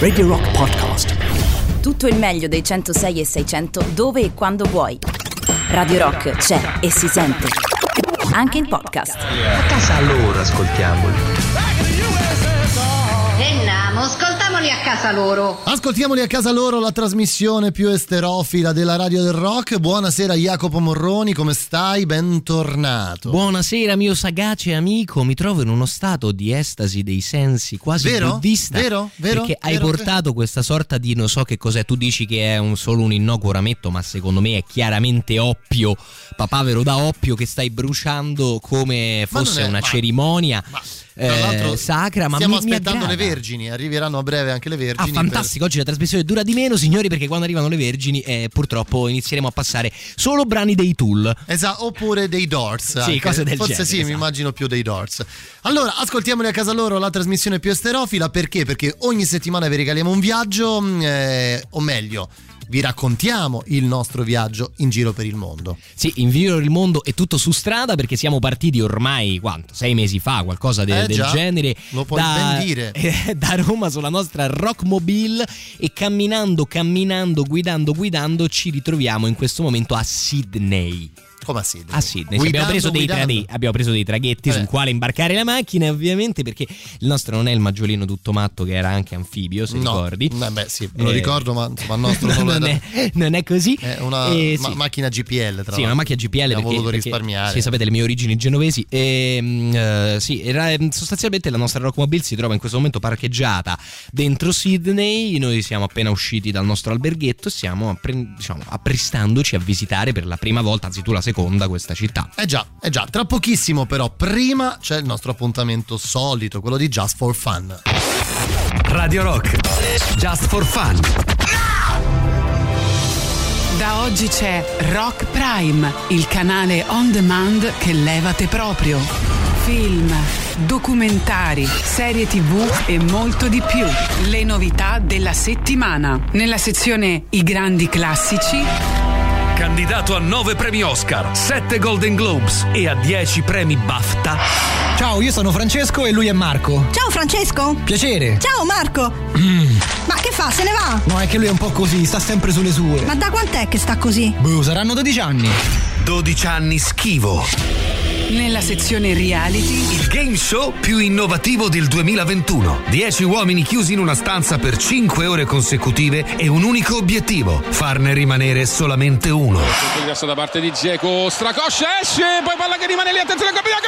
Radio Rock Podcast. Tutto il meglio dei 106 e 600 dove e quando vuoi. Radio Rock c'è e si sente. Anche in podcast. A casa loro ascoltiamoli. E namo, ascoltamoli a casa loro. Ascoltiamoli a casa loro la trasmissione più esterofila della radio del rock. Buonasera Jacopo Morroni, come stai? Bentornato. Buonasera mio sagace amico, mi trovo in uno stato di estasi dei sensi quasi Vero? buddista. Vero? Vero? Perché hai Vero? portato questa sorta di non so che cos'è, tu dici che è un, solo un innocuo rametto, ma secondo me è chiaramente oppio, papavero da oppio che stai bruciando come Ma fosse è- una ma- cerimonia Tra eh, l'altro, sacra, ma stiamo mi, mi aspettando le aggrada. vergini, arriveranno a breve anche le Ah, vergini. fantastico, oggi la trasmissione dura di meno, signori, perché quando arrivano le vergini eh, purtroppo inizieremo a passare solo brani dei Tool. Esatto, oppure dei Doors. Sì, cose del Forse genere, sì, mi esatto. immagino più dei Doors. Allora, ascoltiamoli a casa loro la trasmissione più esterofila perché? Perché ogni settimana vi regaliamo un viaggio, mh, eh, o meglio, vi raccontiamo il nostro viaggio in giro per il mondo. Sì, in giro il mondo è tutto su strada perché siamo partiti ormai, quanto? Sei mesi fa, qualcosa de- Eh, del già, genere. lo puoi da, ben dire. eh, da Roma sulla nostra Rockmobile e camminando, camminando, guidando, guidando ci ritroviamo in questo momento a Sydney. Come a Sydney. A Sydney. Guidando, abbiamo, preso dei traghe- abbiamo preso dei traghetti Eh. sul quale imbarcare la macchina, ovviamente, perché il nostro non è il maggiolino tutto matto che era anche anfibio, se No, ricordi. eh beh, sì, me lo Eh, ricordo, ma insomma, il nostro non, era- è, non è così. È una Eh, ma- sì. macchina GPL, tra Sì, una macchina GPL Abbiamo voluto perché- risparmiare. Sì, sapete le mie origini genovesi. E, mm, eh, sì, era, mm, sostanzialmente la nostra Rockmobile si trova in questo momento parcheggiata dentro Sydney. Noi siamo appena usciti dal nostro alberghetto e stiamo appre- diciamo, apprestandoci a visitare per la prima volta, anzi tu la seconda, questa città. Eh già, eh già, tra pochissimo però, prima c'è il nostro appuntamento solito, quello di Just for Fun. Radio Rock. Just for fun. Da oggi c'è Rock Prime, il canale on demand che levate proprio. Film, documentari, serie tv e molto di più. Le novità della settimana. Nella sezione I grandi classici, Candidato a 9 premi Oscar, 7 Golden Globes e a 10 premi BAFTA. Ciao, io sono Francesco e lui è Marco. Ciao Francesco! Piacere. Ciao Marco! Ma che fa? Se ne va? No, è che lui è un po' così, sta sempre sulle sue. Ma da quant'è che sta così? Boh, saranno 12 anni. 12 anni schivo. Nella sezione reality, Il game show più innovativo del 2021. 10 uomini chiusi in una stanza per 5 ore consecutive e un unico obiettivo: farne rimanere solamente uno. Adesso da parte di Geco, Stracoscia esce, poi palla che rimane lì, attenzione al capitano,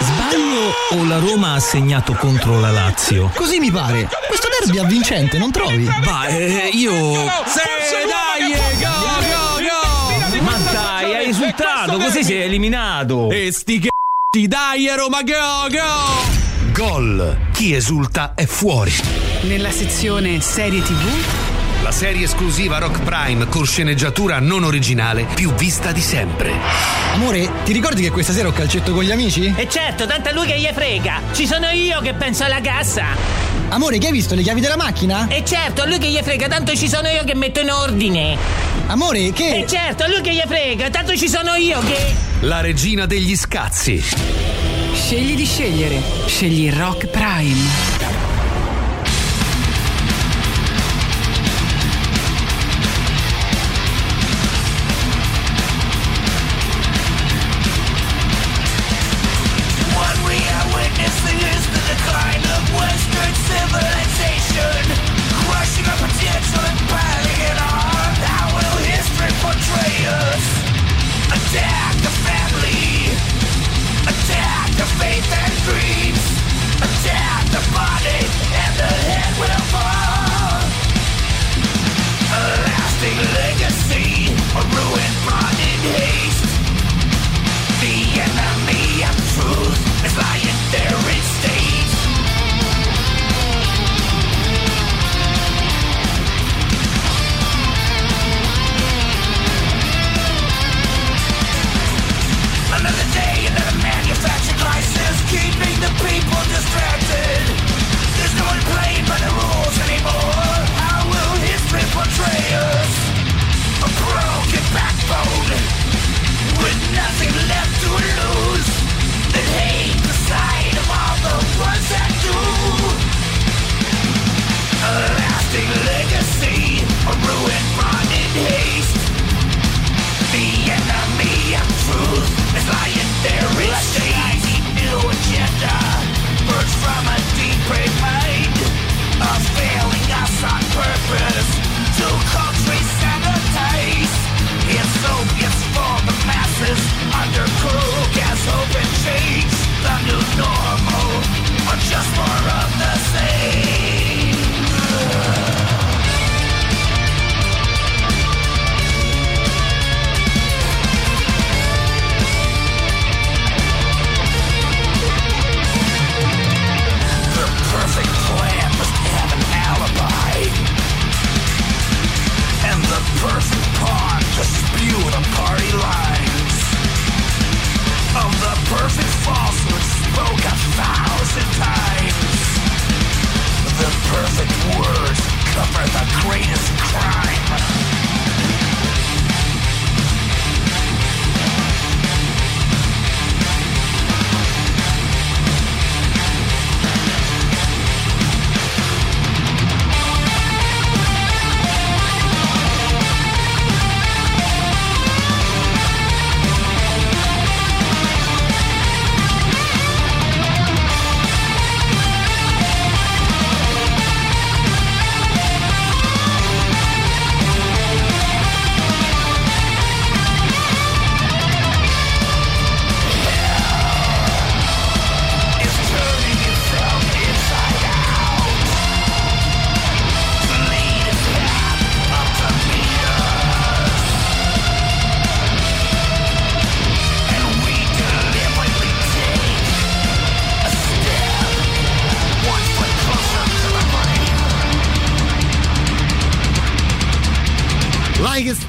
Sbaglio o la Roma ha segnato contro la Lazio? Così mi pare. Questo derby è avvincente, non trovi? Bah, eh, io. Se dai, go, go, go! Esultato, così sei eliminato. E sti c***i, dai Roma, go, go! Gol. Chi esulta è fuori. nella sezione serie tv, La serie esclusiva Rock Prime con sceneggiatura non originale più vista di sempre. Amore, ti ricordi che questa sera ho calcetto con gli amici? E certo, tanto a lui che gli frega. Ci sono io che penso alla cassa. Amore, che hai visto le chiavi della macchina? E certo, a lui che gli frega, tanto ci sono io che metto in ordine. Amore, E che... certo, a lui che gli frega, tanto ci sono io che... La regina degli scazzi. scegli di scegliere. Scegli Rock Prime.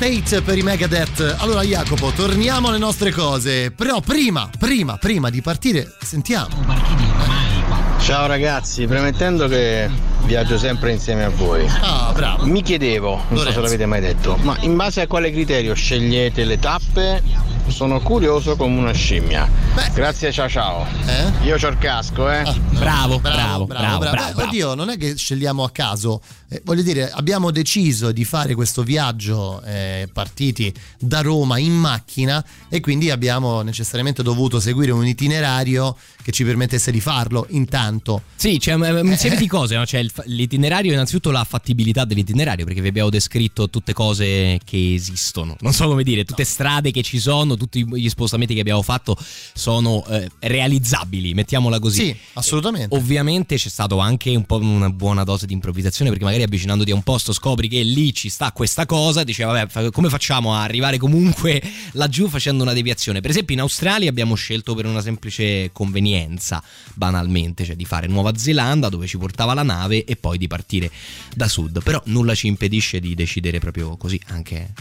State per i Megadeth. Allora Jacopo, torniamo alle nostre cose. Però prima, prima, prima di partire, sentiamo. Ciao ragazzi, premettendo che viaggio sempre insieme a voi. Ah, bravo. Mi chiedevo, non so Lorenzo. se l'avete mai detto, ma in base a quale criterio scegliete le tappe? Sono curioso come una scimmia. Grazie, ciao ciao. Io c'ho il casco, eh. Bravo, bravo, bravo, bravo. Beh, Oddio, non è che scegliamo a caso. Eh, voglio dire, abbiamo deciso di fare questo viaggio eh, partiti da Roma in macchina e quindi abbiamo necessariamente dovuto seguire un itinerario che ci permettesse di farlo intanto. Sì, c'è un un insieme di cose, no? C'è il l'itinerario, innanzitutto la fattibilità dell'itinerario, perché vi abbiamo descritto tutte cose che esistono, non so come dire, tutte strade che ci sono, tutti gli spostamenti che abbiamo fatto sono eh, realizzabili, mettiamola così. Sì, assolutamente. Ovviamente c'è stato anche un po' una buona dose di improvvisazione, perché magari avvicinandoti a un posto scopri che lì ci sta questa cosa, dici vabbè, come facciamo a arrivare comunque laggiù facendo una deviazione? Per esempio in Australia abbiamo scelto per una semplice convenienza, banalmente, cioè di fare Nuova Zelanda dove ci portava la nave e poi di partire da sud, però nulla ci impedisce di decidere proprio così anche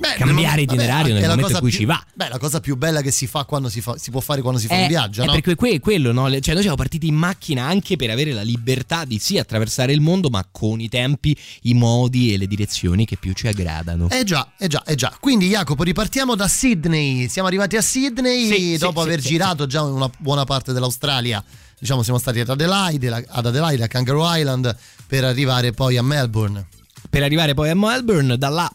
cambiare nel- vabbè, itinerario è nel momento in cui più- ci va. Beh, la cosa più bella che si fa quando si, fa, si può fare quando si fa un Eh, viaggio, è no? perché que- quello, no? Cioè, noi siamo partiti in macchina anche per avere la libertà di sì attraversare il mondo, ma con i tempi, i modi e le direzioni che più ci aggradano. Eh già, eh già, eh già. Quindi Jacopo ripartiamo da Sydney. Siamo arrivati a Sydney Sì, dopo sì, aver sì, girato già una buona parte dell'Australia. Diciamo siamo stati ad Adelaide, la- ad Adelaide, a Kangaroo Island per arrivare poi a Melbourne. Per arrivare poi a Melbourne, da là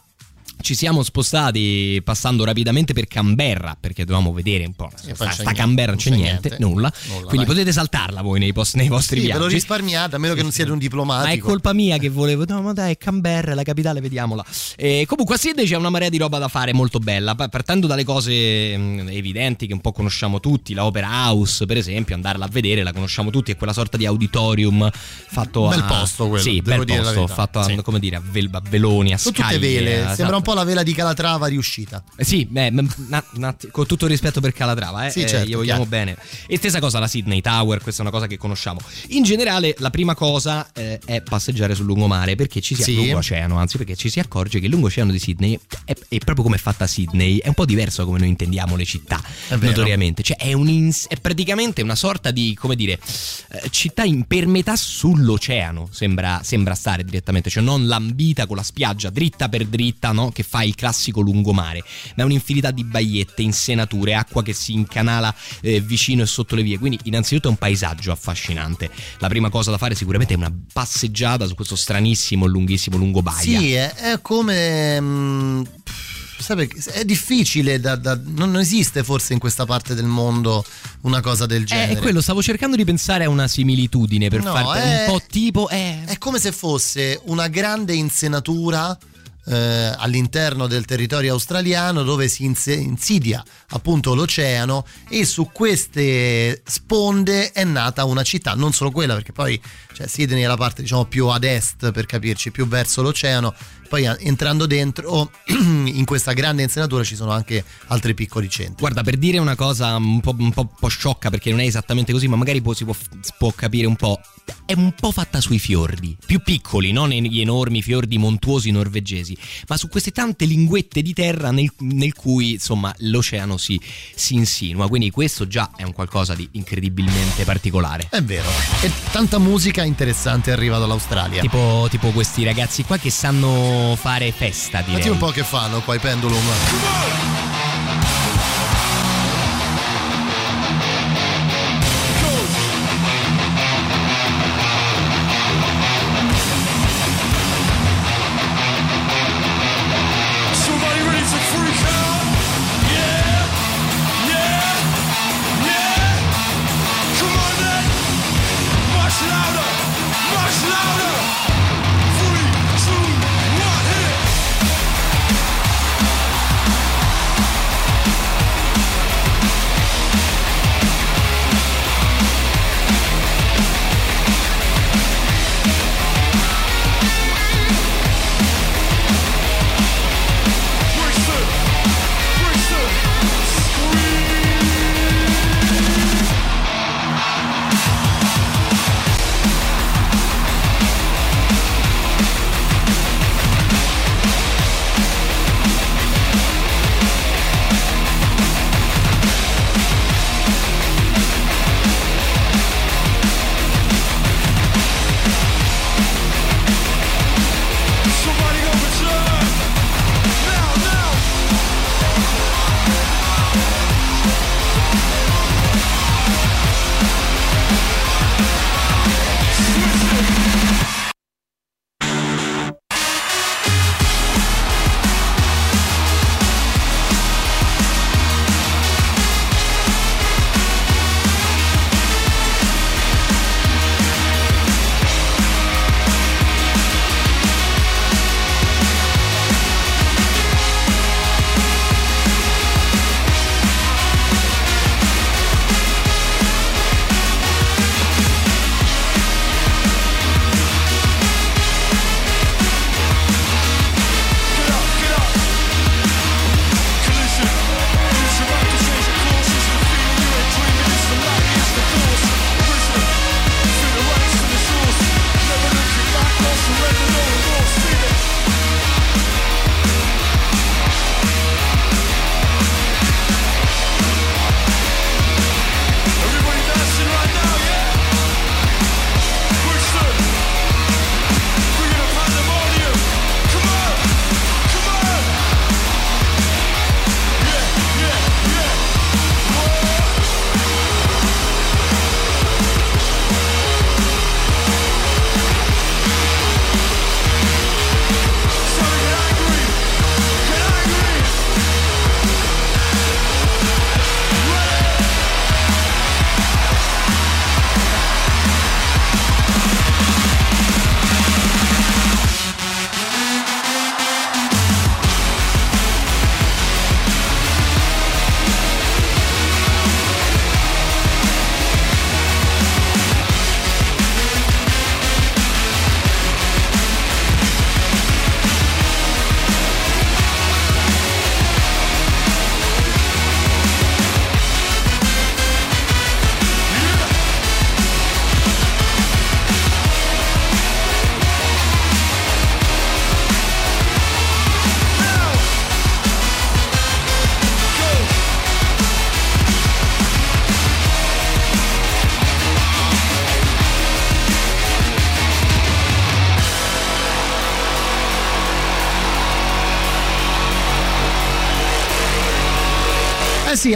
ci siamo spostati passando rapidamente per Canberra perché dovevamo vedere un po'. Sta, sta niente, Canberra non c'è, niente, niente. nulla. Nulla, Quindi vai. potete saltarla voi nei, post- nei vostri Sì, ve l'ho viaggi. risparmiata, a meno che non siate un diplomatico. Ma è colpa mia che volevo. No, ma dai, Canberra, la capitale, vediamola. E comunque a Sydney c'è una marea di roba da fare molto bella. Pa- Partendo dalle cose evidenti che un po' conosciamo tutti, la Opera House, per esempio, andarla a vedere, la conosciamo tutti, è quella sorta di auditorium fatto Bel a. posto quello, Sì, bel posto, fatto a, Sì. come dire, a, vel- a veloni, a Sono tutte scaglie, vele, esatto. sembra un po' la vela di Calatrava riuscita. Eh Sì, beh, un atti- con tutto il rispetto per Calatrava, eh, Sì, eh, certo, gli vogliamo bene. E stessa cosa la Sydney Tower, questa è una cosa che conosciamo. In generale, la prima cosa eh, è passeggiare sul lungomare perché ci si Sì. lungoceano, anzi, perché ci si accorge che il lungoceano di Sydney è, è proprio come è fatta Sydney, è un po' diverso come noi intendiamo le città, notoriamente. Cioè, è, un ins- è praticamente una sorta di, come dire, eh, città in per metà sull'oceano, sembra, sembra stare direttamente, cioè non lambita con la spiaggia dritta per dritta, no? Che fa il classico lungomare, ma è un'infinità di baiette, insenature, acqua che si incanala eh, vicino e sotto le vie. Quindi, innanzitutto è un paesaggio affascinante. La prima cosa da fare sicuramente è una passeggiata su questo stranissimo e lunghissimo lungobaia. Sì, è, è come. mm, è difficile, da, da- non esiste forse in questa parte del mondo una cosa del Eh, genere. è quello, stavo cercando di pensare a una similitudine per No, farti è- un po' tipo. Eh, È come se fosse una grande insenatura eh, all'interno del territorio australiano dove si insidia appunto l'oceano e su queste sponde è nata una città, non solo quella perché poi cioè, Sydney è la parte diciamo più ad est per capirci, più verso l'oceano, poi a- entrando dentro in questa grande insenatura ci sono anche altri piccoli centri. Guarda, per dire una cosa un po', un po', un po' sciocca, perché non è esattamente così, ma magari può- si può, può capire un po'. è un po' fatta sui fiordi, più piccoli, non negli enormi fiordi montuosi norvegesi, ma su queste tante linguette di terra nel, nel cui insomma l'oceano si, si insinua. Quindi questo già è un qualcosa di incredibilmente particolare. È vero. E tanta musica interessante arriva dall'Australia. Tipo, tipo questi ragazzi qua che sanno fare festa, direi. Senti un po' che fanno qua i pendulum.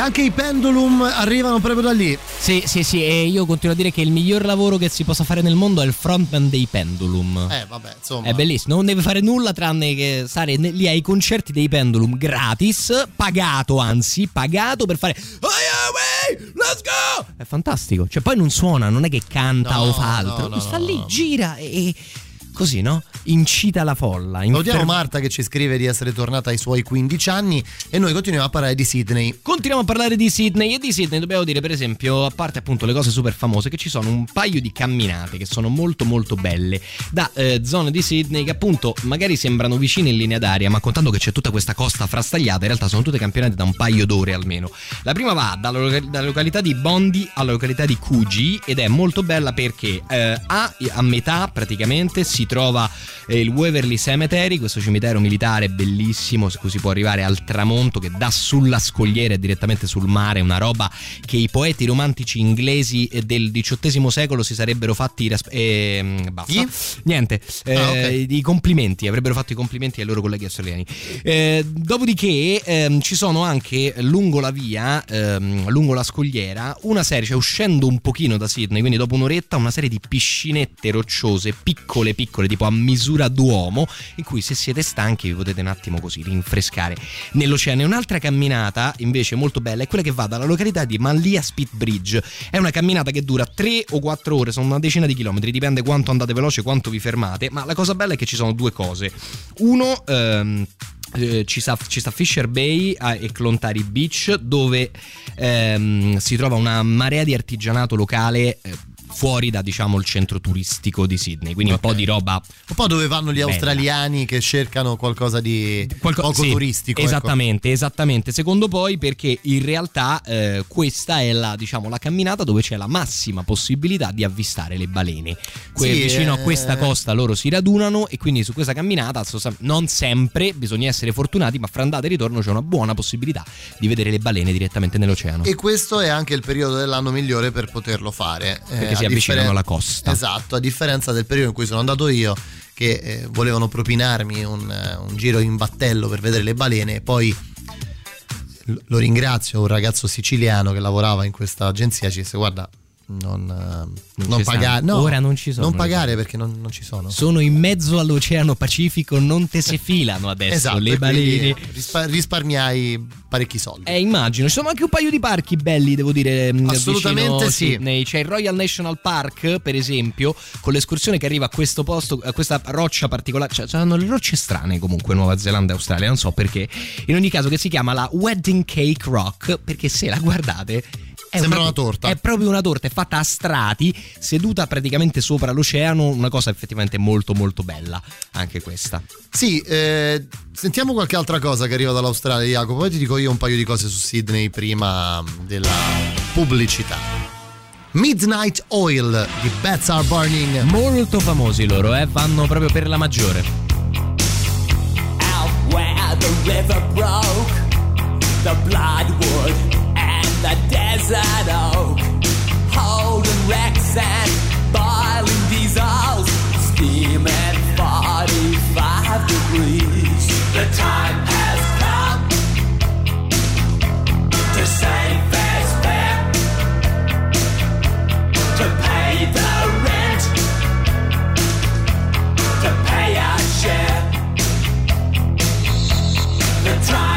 Anche i pendulum arrivano proprio da lì. Sì, sì, sì, e io continuo a dire che il miglior lavoro che si possa fare nel mondo è il frontman dei pendulum. Eh, vabbè, insomma. È bellissimo, non deve fare nulla tranne che stare lì ai concerti dei pendulum gratis, pagato anzi, pagato per fare let's go! È fantastico, cioè poi non suona, non è che canta No, o fa altro, no, no, sta lì, gira e così, no? Incita la folla. Infer- Marta che ci scrive di essere tornata ai suoi 15 anni e noi continuiamo a parlare di Sydney. Continuiamo a parlare di Sydney e di Sydney dobbiamo dire per esempio, a parte appunto le cose super famose, che ci sono un paio di camminate che sono molto molto belle da eh, zone di Sydney che appunto magari sembrano vicine in linea d'aria, ma contando che c'è tutta questa costa frastagliata, in realtà sono tutte campionate da un paio d'ore almeno. La prima va dalla, loca- dalla località di Bondi alla località di Coogee ed è molto bella perché eh, a, a metà praticamente si trova eh, il Waverly Cemetery, questo cimitero militare bellissimo, su cui si può arrivare al tramonto che dà sulla scogliera e direttamente sul mare, una roba che i poeti romantici inglesi eh, del XVIII secolo si sarebbero fatti ras- ehm, basta. Chi? Niente, eh, Ah, ok. i complimenti, avrebbero fatto i complimenti ai loro colleghi australiani. Eh, dopodiché ehm, ci sono anche lungo la via, ehm, lungo la scogliera, una serie, cioè uscendo un pochino da Sydney, quindi dopo un'oretta, una serie di piscinette rocciose, piccole piccole, tipo a misura d'uomo, in cui se siete stanchi vi potete un attimo così rinfrescare nell'oceano. E un'altra camminata invece molto bella è quella che va dalla località di Manlia Spit Bridge. È una camminata che dura 3 o 4 ore, sono una decina di chilometri, dipende quanto andate veloce, quanto vi fermate, ma la cosa bella è che ci sono due cose. Uno... ehm, eh, ci, sta, ci sta Fisher Bay eh, e Clontari Beach dove ehm, si trova una marea di artigianato locale eh, fuori da diciamo il centro turistico di Sydney quindi un po' di roba Un po' dove vanno gli Bella. australiani che cercano qualcosa di Qualco- poco sì, turistico. ecco. Esattamente, esattamente. Secondo poi perché in realtà eh, questa è la, diciamo, la camminata dove c'è la massima possibilità di avvistare le balene. Que- Sì, vicino a eh. questa costa loro si radunano e quindi su questa camminata non sempre bisogna essere fortunati, ma fra andata e ritorno c'è una buona possibilità di vedere le balene direttamente nell'oceano. E questo è anche il periodo dell'anno migliore per poterlo fare. eh, Perché si avvicinano differen- alla costa. Esatto, a differenza del periodo in cui sono andato io, che eh, volevano propinarmi un, eh, un giro in battello per vedere le balene, e poi lo ringrazio, un ragazzo siciliano che lavorava in questa agenzia, ci disse guarda, non, eh, Non non ci pagare, no, Ora non ci sono non pagare perché non, non ci sono. Sono in mezzo all'oceano Pacifico, non te se filano adesso Esatto, le balene. rispa- risparmiai parecchi soldi. Eh, immagino. Ci sono anche un paio di parchi belli, devo dire. mh, Assolutamente sì. Sydney. C'è il Royal National Park, per esempio, con l'escursione che arriva a questo posto, a questa roccia particolare. Cioè, sono le rocce strane comunque, Nuova Zelanda e Australia, non so perché. In ogni caso, che si chiama la Wedding Cake Rock, perché se la guardate. È Sembra una torta. È proprio una torta, è fatta a strati, seduta praticamente sopra l'oceano, una cosa effettivamente molto molto bella, anche questa. Sì, eh, sentiamo qualche altra cosa che arriva dall'Australia, Jacopo. Poi ti dico io un paio di cose su Sydney prima della pubblicità. Midnight Oil di Bats Are Burning. Molto famosi loro, eh, vanno proprio per la maggiore. out where the river broke, the bloodwood the desert oak, holding wrecks and boiling diesels, steaming 45 degrees. The time has come to save fair's fair, to pay the rent, to pay our share. The time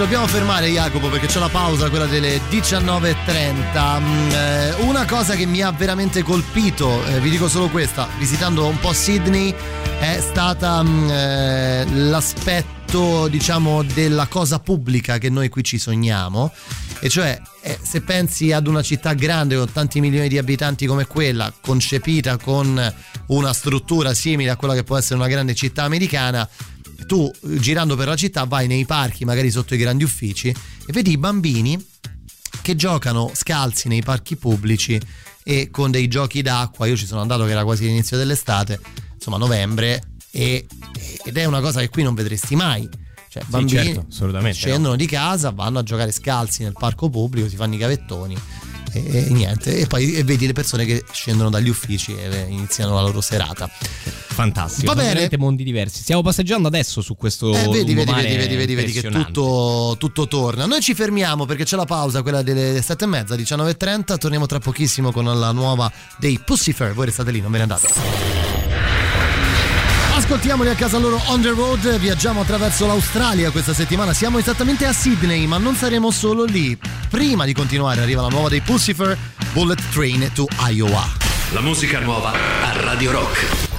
dobbiamo fermare Jacopo perché c'è la pausa, quella delle 19.30. Mm, eh, una cosa che mi ha veramente colpito, eh, vi dico solo questa, visitando un po' Sydney, è stata mm, eh, l'aspetto, diciamo, della cosa pubblica che noi qui ci sogniamo. E cioè, se pensi ad una città grande con tanti milioni di abitanti come quella, concepita con una struttura simile a quella che può essere una grande città americana, tu girando per la città vai nei parchi, magari sotto i grandi uffici, e vedi i bambini che giocano scalzi nei parchi pubblici e con dei giochi d'acqua. Io ci sono andato che era quasi l'inizio dell'estate, insomma novembre, e- ed è una cosa che qui non vedresti mai. Cioè, Sì, bambini certo, scendono di casa, vanno a giocare scalzi nel parco pubblico, si fanno i gavettoni e, e niente. E poi e vedi le persone che scendono dagli uffici e iniziano la loro serata. Fantastico. Va bene. veramente mondi diversi. Stiamo passeggiando adesso su questo Eh, vedi, vedi, vedi, vedi, vedi, vedi che tutto, tutto torna. Noi ci fermiamo perché c'è la pausa, quella delle 7 e mezza, 19.30. Torniamo tra pochissimo con la nuova dei Pussifer. Voi restate lì, non ve ne andate. Ascoltiamoli a casa loro on the road, viaggiamo attraverso l'Australia questa settimana, siamo esattamente a Sydney ma non saremo solo lì. Prima di continuare arriva la nuova dei Pussifer, Bullet Train to Iowa. La musica nuova a Radio Rock.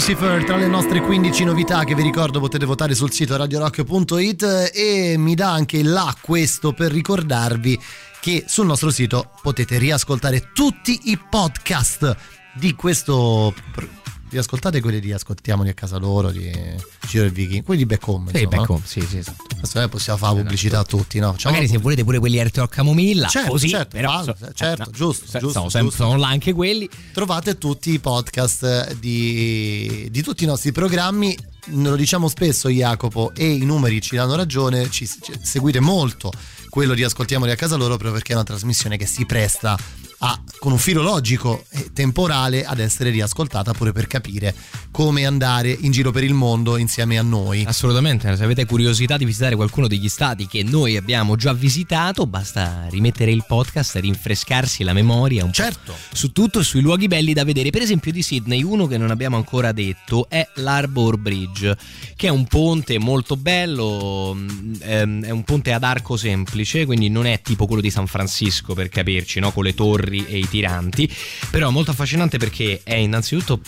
Pussifer tra le nostre 15 novità che vi ricordo potete votare sul sito radiorock.it e mi dà anche là questo per ricordarvi che sul nostro sito potete riascoltare tutti i podcast di questo riascoltate quelli di Ascoltiamoli a casa loro di Giro e Viking quelli di Back Home Sì, insomma, back no? home, sì, sì, esatto. Adesso eh, possiamo fare pubblicità a tutti no? Facciamo- Magari se volete pure quelli Art Rock Camomilla, Certo, così, certo, però, so- certo, eh, no, giusto, giusto, sono, sempre- sono là anche quelli. trovate tutti i podcast di, di tutti i nostri programmi. Lo diciamo spesso, Jacopo, e i numeri ci danno ragione. Ci, ci- seguite molto quello di Ascoltiamoli a casa loro proprio perché è una trasmissione che si presta a, con un filo logico e temporale ad essere riascoltata pure per capire come andare in giro per il mondo insieme a noi. Assolutamente, se avete curiosità di visitare qualcuno degli stati che noi abbiamo già visitato, basta rimettere il podcast, rinfrescarsi la memoria un certo. po' su tutto e sui luoghi belli da vedere. Per esempio di Sydney, uno che non abbiamo ancora detto è l'Arbor Bridge, che è un ponte molto bello, mm, ehm, è un ponte ad arco semplice, quindi non è tipo quello di San Francisco per capirci, no? con le torri e i tiranti, però molto affascinante perché è innanzitutto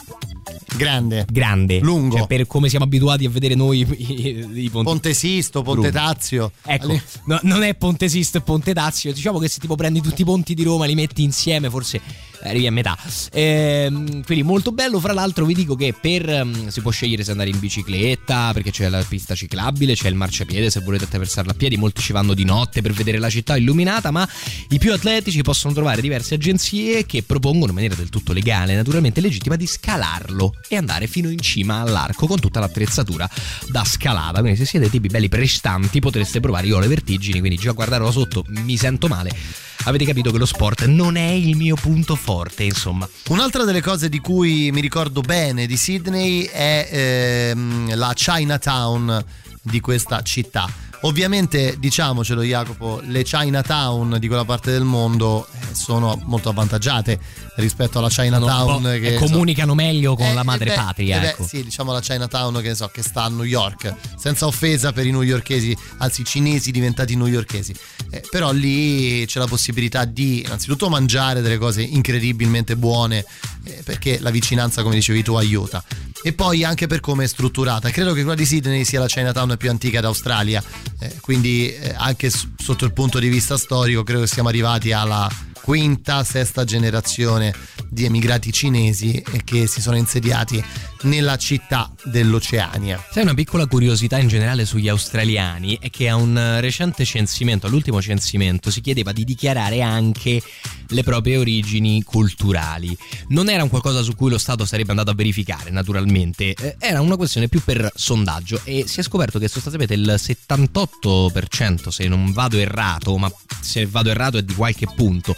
grande, grande, lungo, Cioè, per come siamo abituati a vedere noi i, i ponti. Ponte Sisto, Ponte Lungo. Tazio. Ecco, no, non è Ponte Sisto e Ponte Tazio. Diciamo che se tipo prendi tutti i ponti di Roma, li metti insieme, forse arrivi a metà. Ehm, quindi molto bello. Fra l'altro, vi dico che per ehm, si può scegliere se andare in bicicletta, perché c'è la pista ciclabile, c'è il marciapiede se volete attraversarla a piedi. Molti ci vanno di notte per vedere la città illuminata, ma i più atletici possono trovare diverse agenzie che propongono in maniera del tutto legale, naturalmente legittima, di scalarlo e andare fino in cima all'arco con tutta l'attrezzatura da scalata. Quindi, se siete tipi belli prestanti, potreste provare. Io ho le vertigini, quindi già guardarlo sotto mi sento male. Avete capito che lo sport non è il mio punto forte, insomma. Un'altra delle cose di cui mi ricordo bene di Sydney è ehm, la Chinatown di questa città. Ovviamente, diciamocelo Jacopo, le Chinatown di quella parte del mondo eh, sono molto avvantaggiate rispetto alla Chinatown che eh, comunicano meglio con Eh, la madre eh beh, patria. eh beh, ecco. sì, diciamo la Chinatown che, so, che sta a New York, senza offesa per i newyorkesi, anzi cinesi diventati newyorkesi. Eh, però lì c'è la possibilità di innanzitutto mangiare delle cose incredibilmente buone, eh, perché la vicinanza, come dicevi tu, aiuta. E poi anche per come è strutturata. Credo che quella di Sydney sia la Chinatown più antica d'Australia, eh, quindi anche s- sotto il punto di vista storico credo che siamo arrivati alla quinta, sesta generazione di emigrati cinesi che si sono insediati nella città dell'Oceania. Sai, una piccola curiosità in generale sugli australiani è che a un eh, recente censimento, all'ultimo censimento, si chiedeva di dichiarare anche le proprie origini culturali. Non era un qualcosa su cui lo Stato sarebbe andato a verificare, naturalmente, eh, era una questione più per sondaggio e si è scoperto che sostanzialmente il 78%, se non vado errato, ma se vado errato è di qualche punto,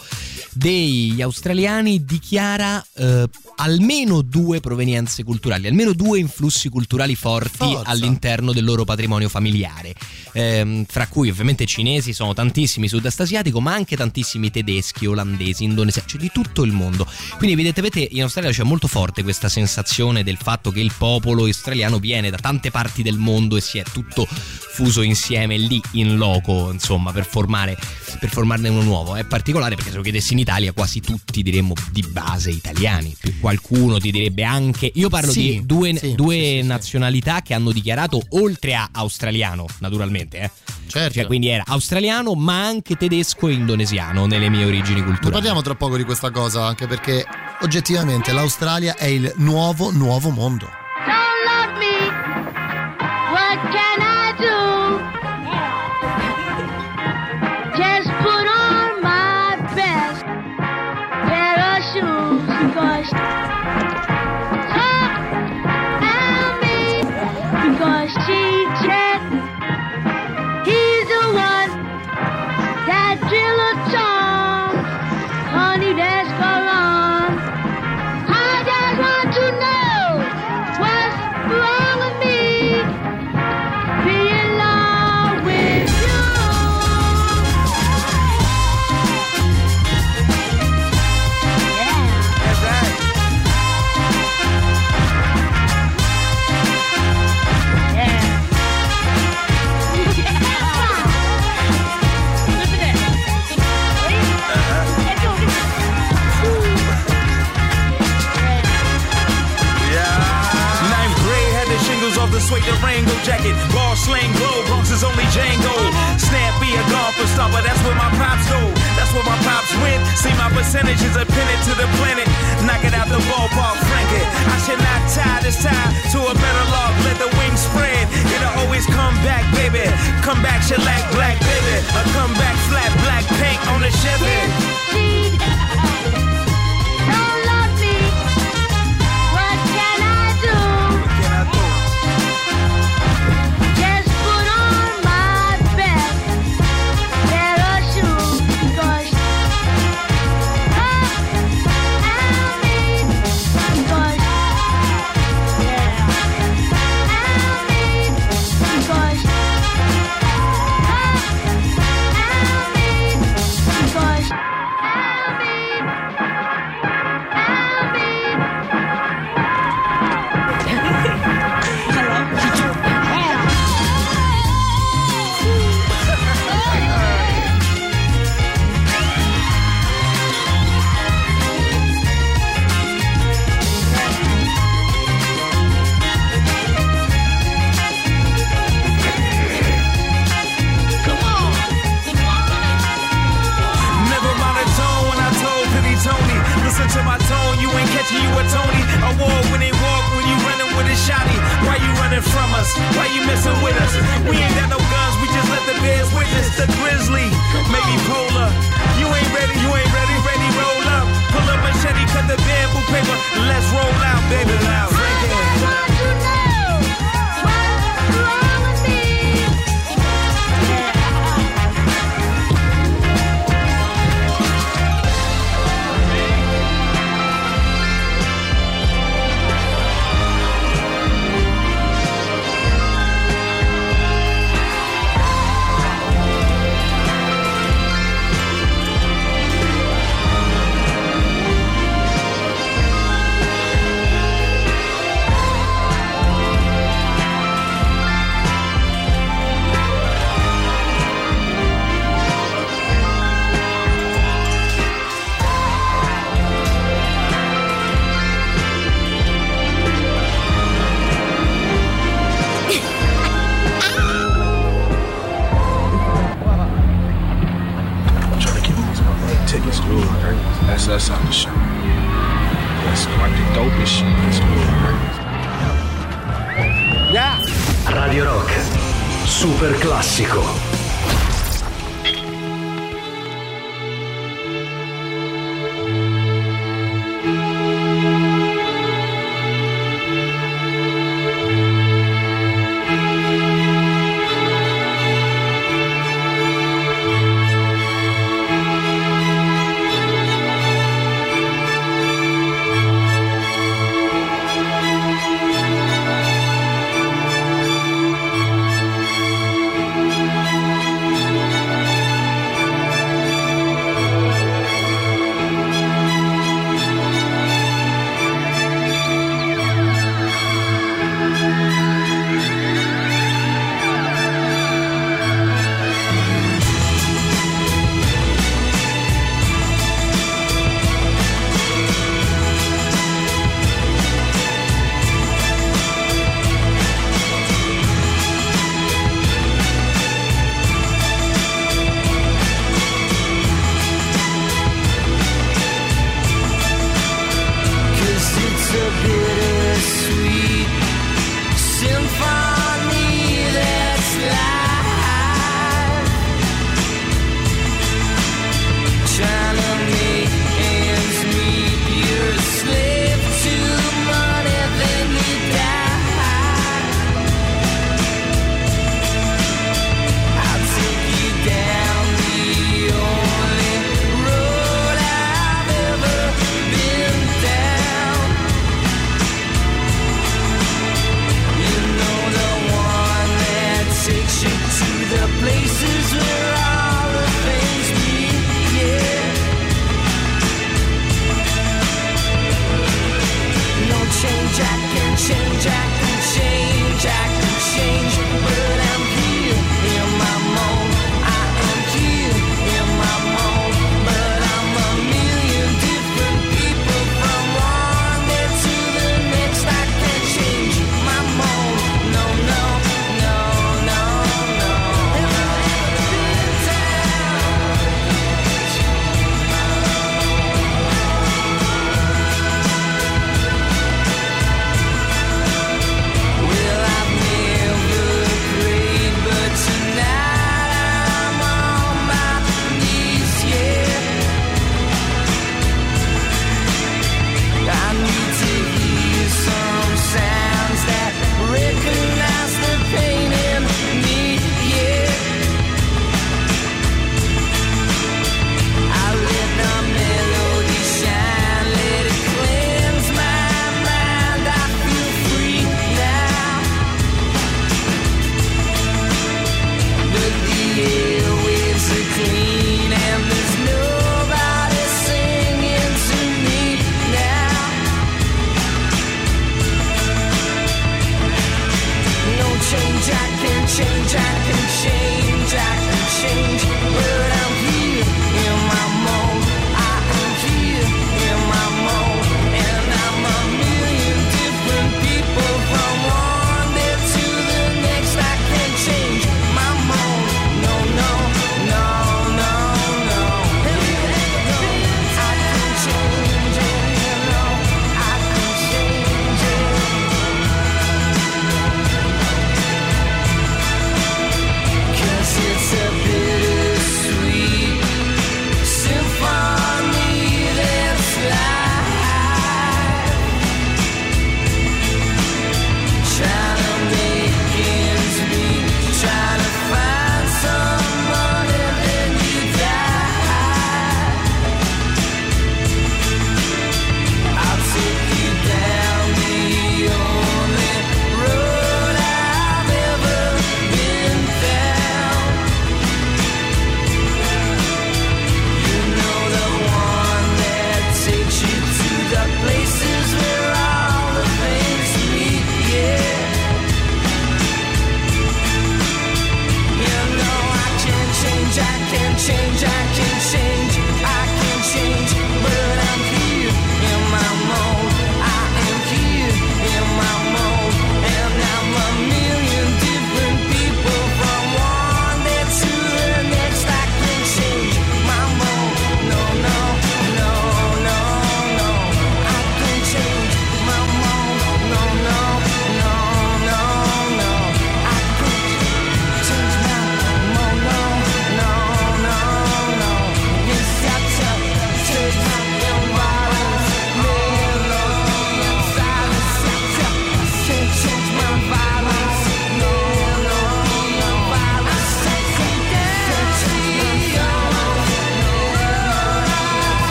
degli australiani dichiara eh, almeno due provenienze culturali, almeno due influssi culturali forti Forza. all'interno del loro patrimonio familiare, Ehm, fra cui ovviamente cinesi sono tantissimi sud-est asiatico, ma anche tantissimi tedeschi, olandesi, indonesiani, cioè di tutto il mondo. Quindi evidentemente in Australia c'è molto forte questa sensazione del fatto che il popolo australiano viene da tante parti del mondo e si è tutto fuso insieme lì in loco, insomma, per formare per formarne uno nuovo. È particolare perché se lo chiedessi in Italia quasi tutti diremmo di base italiani. Più Qualcuno ti direbbe anche. Io parlo Sì, di due, sì, due sì, nazionalità che hanno dichiarato oltre a australiano, naturalmente. Eh. Certo. Cioè, quindi era australiano, ma anche tedesco e indonesiano nelle mie origini culturali. parliamo tra poco di questa cosa, anche perché oggettivamente l'Australia è il nuovo, nuovo mondo. Don't love me.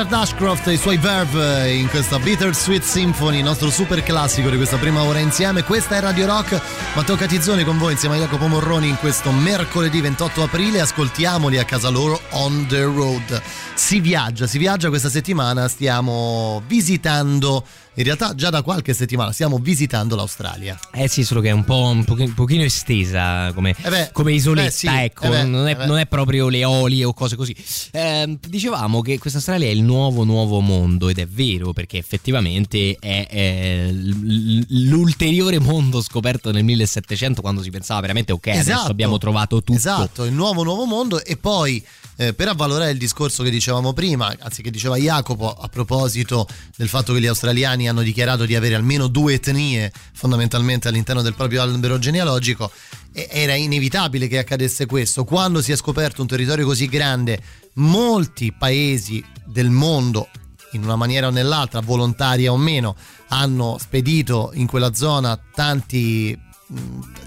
Richard Ashcroft e i suoi Verve in questa Bittersweet Symphony, il nostro super classico di questa prima ora insieme. Questa è Radio Rock, Matteo Catizzoni con voi insieme a Jacopo Morroni in questo mercoledì 28 aprile. Ascoltiamoli a casa loro on the road. Si viaggia, si viaggia questa settimana, stiamo visitando in realtà già da qualche settimana stiamo visitando l'Australia. Eh sì, solo che è un po' un pochino, pochino estesa come, Eh beh, come isoletta, eh sì, ecco, eh beh, non, è, eh non è proprio le olie o cose così. Eh, dicevamo che questa Australia è il nuovo nuovo mondo ed è vero perché effettivamente è, è l'ulteriore mondo scoperto nel 1700 quando si pensava veramente ok, adesso Esatto. abbiamo trovato tutto. Esatto, il nuovo nuovo mondo e poi eh, per avvalorare il discorso che dicevamo prima, anzi che diceva Jacopo a proposito del fatto che gli australiani hanno dichiarato di avere almeno due etnie fondamentalmente all'interno del proprio albero genealogico, era inevitabile che accadesse questo. Quando si è scoperto un territorio così grande, molti paesi del mondo in una maniera o nell'altra, volontaria o meno, hanno spedito in quella zona tanti,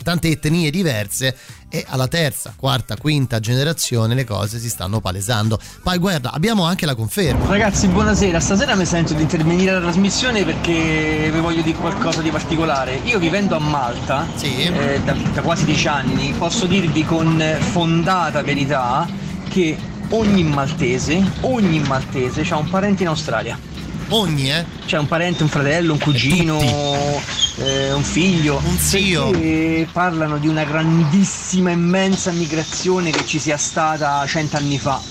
tante etnie diverse e alla terza, quarta, quinta generazione le cose si stanno palesando. Poi guarda, abbiamo anche la conferma. Ragazzi, buonasera. Stasera mi sento di intervenire alla trasmissione perché vi voglio dire qualcosa di particolare. Io vivendo a Malta eh, da, da quasi dieci anni, posso dirvi con fondata verità che ogni maltese, ogni maltese ha un parente in Australia. Ogni, eh? C'è un parente, un fratello, un cugino, eh, un figlio. Un zio. Parlano di una grandissima, immensa migrazione che ci sia stata cent'anni fa.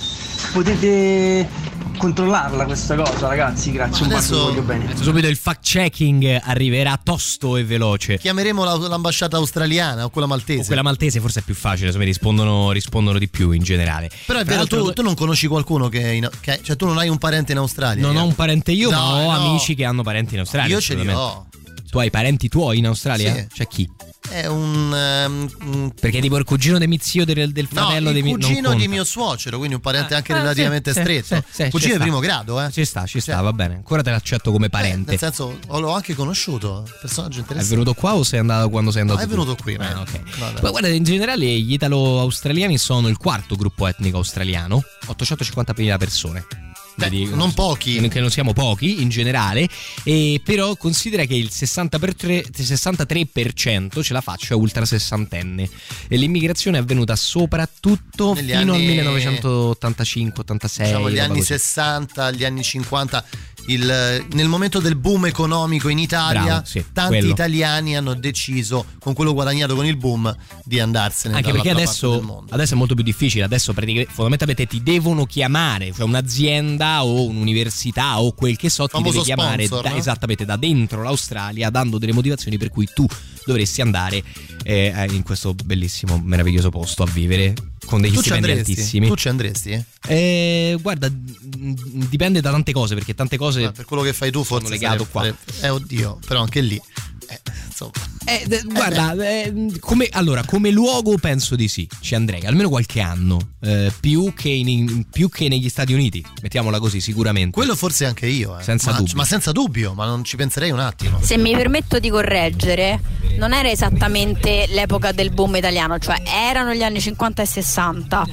Potete controllarla questa cosa, ragazzi? Grazie, un bacio, vi voglio bene. Adesso subito il fact checking arriverà tosto e veloce. Chiameremo la- l'ambasciata australiana o quella maltese. O quella maltese forse è più facile, insomma rispondono, rispondono di più in generale. Però è vero, tu, tu non conosci qualcuno che, è in- che- cioè tu non hai un parente in Australia. Non ho un parente io, ma Dai, ho no. amici che hanno parenti in Australia. Io ce li assolutamente. Tu hai parenti tuoi in Australia? Sì. C'è chi? È un, un- Perché tipo il cugino del mio zio, del, del no, fratello il di mio cugino di mio suocero, quindi un parente anche Ah, relativamente sì, stretto. sì, sì, cugino di primo grado, eh. Ci sta, ci sta, va bene. Ancora te l'accetto come parente. Nel senso, l'ho anche conosciuto, personaggio È interessante. venuto qua o sei andato quando sei andato? No, è venuto qui, Ah, beh. ok. Vabbè. Ma guarda, in generale gli italo-australiani sono il quarto gruppo etnico australiano, 850.000 persone. Vedi, non pochi. Che non siamo pochi in generale, e però considera che il 60 per tre- 63% ce la faccia ultra sessantenne e l'immigrazione è avvenuta soprattutto Negli fino anni- al 1985-86. diciamo gli anni così. 60, gli anni 50, il- nel momento del boom economico in Italia, Bravo, sì, tanti quello. italiani hanno deciso, con quello guadagnato con il boom, di andarsene Anche perché adesso, adesso è molto più difficile. Adesso praticamente fondamentalmente ti devono chiamare, cioè un'azienda o un'università o quel che so, ti deve chiamare sponsor, da- no? esattamente da dentro l'Australia, dando delle motivazioni per cui tu dovresti andare eh, in questo bellissimo, meraviglioso posto a vivere con degli Tu ci stipendi andresti? altissimi. Tu ci andresti? eh? Guarda, dipende da tante cose, perché tante cose. Per quello che fai tu forse sono legato qua. Eh oddio, però anche lì. Eh, insomma. Eh, d- guarda, eh, come, allora, come luogo penso di sì, ci andrei, almeno qualche anno, eh, più, che in- in- più che negli Stati Uniti, mettiamola così, sicuramente. Quello forse anche io, eh. Senza ma, dubbio. ma senza dubbio, ma non ci penserei un attimo. Se mi permetto di correggere, non era esattamente l'epoca del boom italiano, cioè erano gli anni 50 e 60.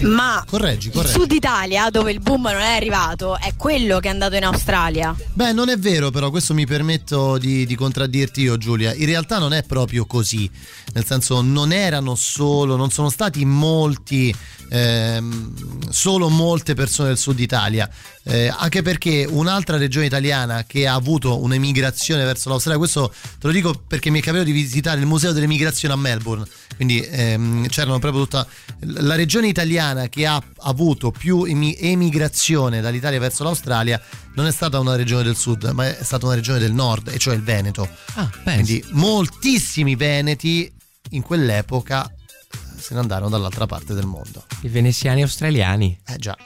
Ma Correggi, il correggi. sud Italia, dove il boom non è arrivato, è quello che è andato in Australia. Beh, non è vero, però questo mi permetto di, di contraddirti io, Giulia. In realtà non è proprio così. Nel senso, non erano solo, non sono stati molti, ehm, solo molte persone del sud Italia. Eh, anche perché un'altra regione italiana che ha avuto un'emigrazione verso l'Australia, questo te lo dico perché mi è capitato di visitare il museo dell'emigrazione a Melbourne. Quindi ehm, c'erano proprio tutta la regione italiana che ha avuto più emi- emigrazione dall'Italia verso l'Australia non è stata una regione del sud, ma è stata una regione del nord, e cioè il Veneto. Ah, Quindi moltissimi veneti in quell'epoca eh, se ne andarono dall'altra parte del mondo. I veneziani australiani. Eh già.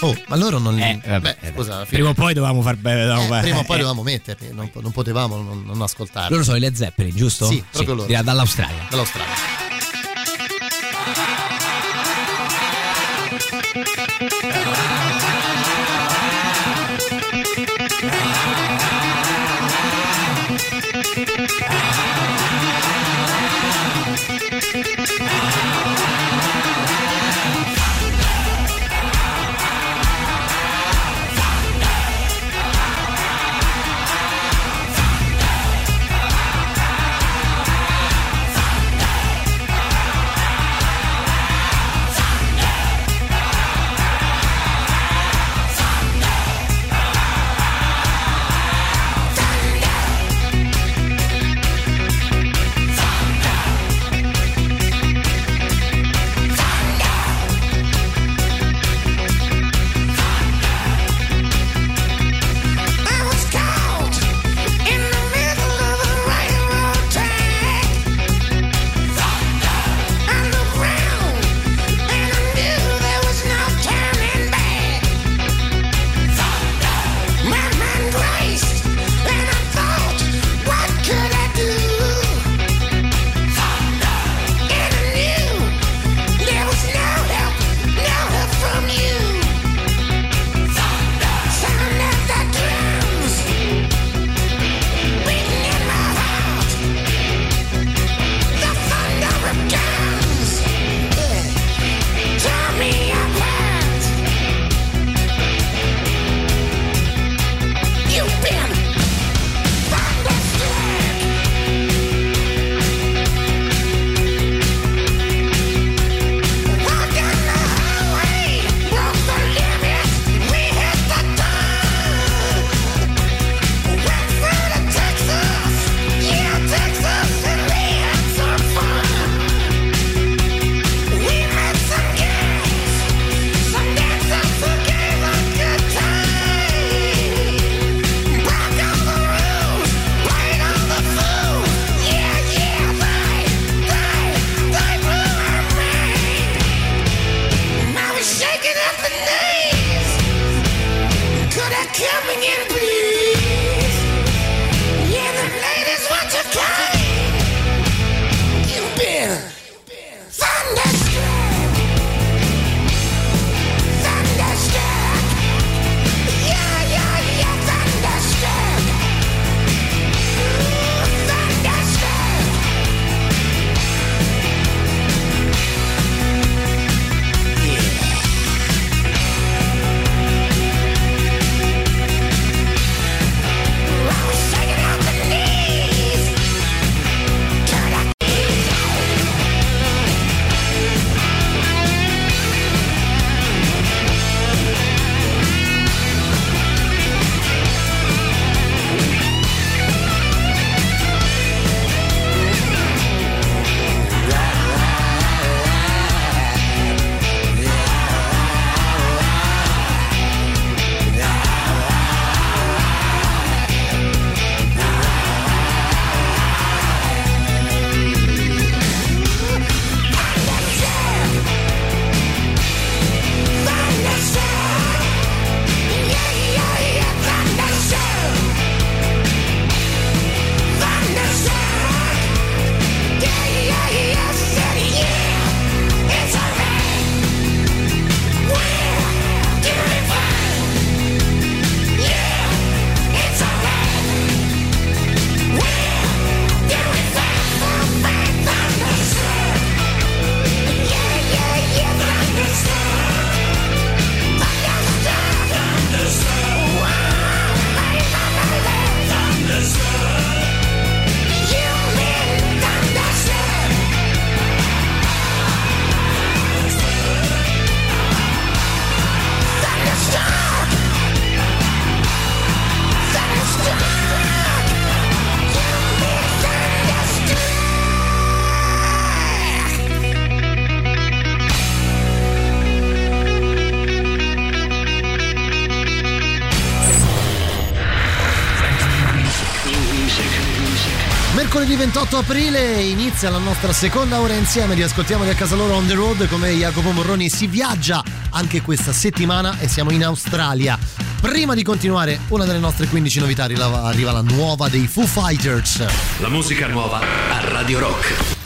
Oh, ma loro non li. Eh, vabbè, Beh, scusa, Prima o poi dovevamo far bene. eh, prima o poi dovevamo metterli, non, non potevamo non, non ascoltarli. Loro sono i Led Zeppelin, giusto? Sì, proprio loro. dirà Dall'Australia. Dall'Australia. Ah. Mercoledì 28 aprile inizia la nostra seconda ora insieme di Ascoltiamoli a casa loro on the road come Jacopo Morroni si viaggia anche questa settimana e siamo in Australia. Prima di continuare, una delle nostre 15 novità arriva la nuova dei Foo Fighters. La musica nuova a Radio Rock.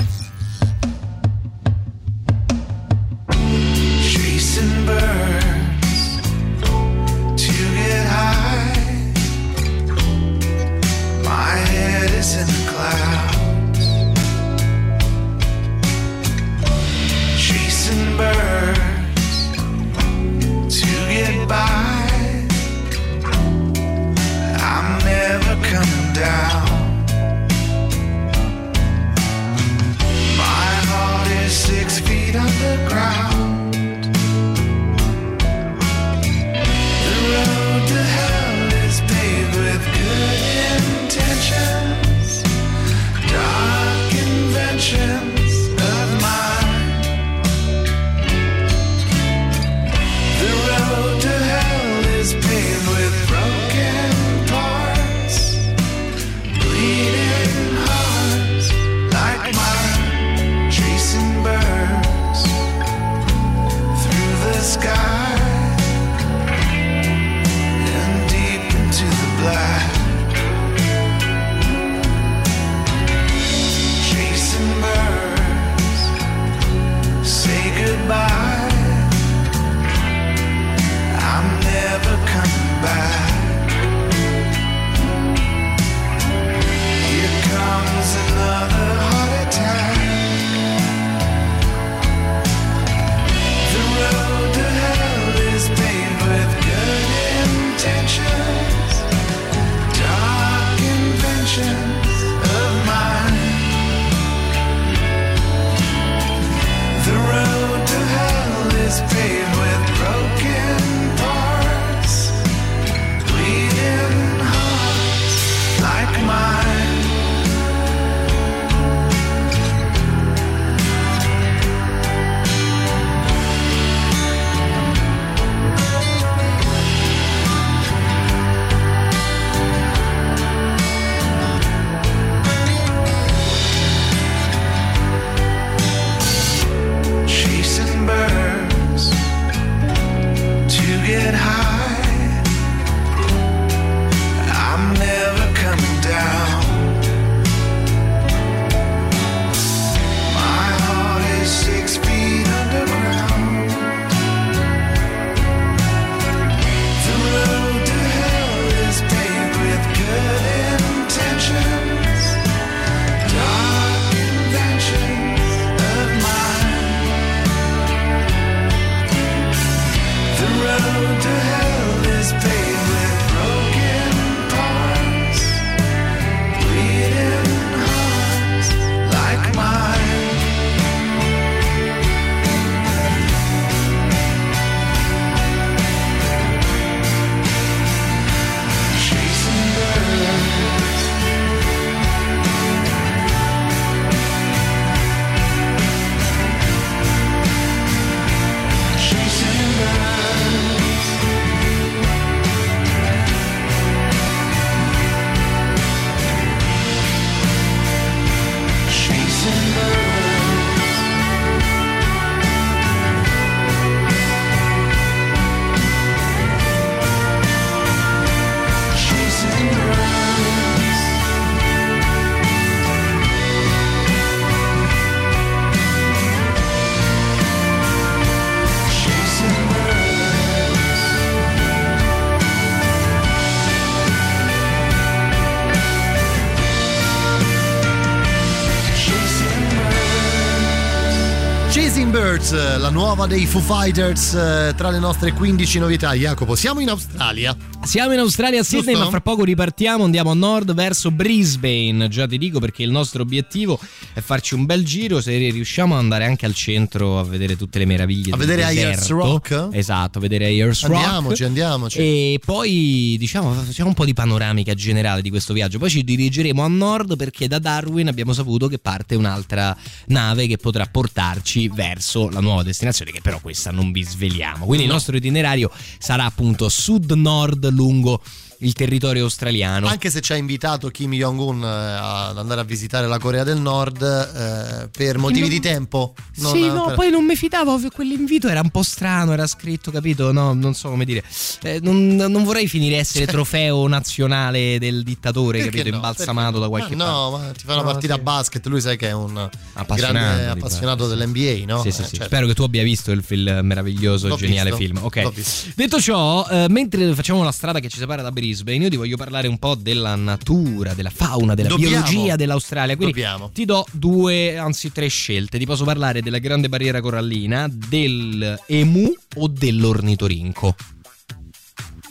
Chasing Birds, la nuova dei Foo Fighters eh, tra le nostre 15 novità. Jacopo, siamo in Australia. Siamo in Australia a Sydney, Giusto? ma fra poco ripartiamo, andiamo a nord verso Brisbane. Già ti dico perché il nostro obiettivo è farci un bel giro. Se riusciamo ad andare anche al centro a vedere tutte le meraviglie A vedere Ayers. Rock? Esatto, a vedere Ayers Rock. Andiamoci, andiamoci. E poi diciamo facciamo un po' di panoramica generale di questo viaggio. Poi ci dirigeremo a nord perché da Darwin abbiamo saputo che parte un'altra nave che potrà portarci verso la nuova destinazione, che però questa non vi sveliamo. Quindi il nostro itinerario sarà appunto sud-nord lungo il territorio australiano. Anche se ci ha invitato Kim Jong-un eh, ad andare a visitare la Corea del Nord eh, per motivi non- di tempo. non sì, no, per- poi non mi fidavo, quell'invito era un po' strano, era scritto, capito? No, non so come dire. Eh, non, non vorrei finire essere trofeo nazionale del dittatore, Perché capito? no? Imbalsamato da qualche Ah, no, ma ti fa una No, partita sì. a basket, lui sai che è un Appassionato grande appassionato dell'NBA, no? Sì, sì, Eh, sì. certo. Spero che tu abbia visto il, film meraviglioso, L'ho geniale visto, film. Ok. Detto ciò, eh, mentre facciamo la strada che ci separa da Brisbane, io ti voglio parlare un po' della natura, della fauna, della Dobbiamo. biologia dell'Australia. Quindi Dobbiamo. ti do due, anzi tre scelte. Ti posso parlare della grande barriera corallina, del emu o dell'ornitorinco.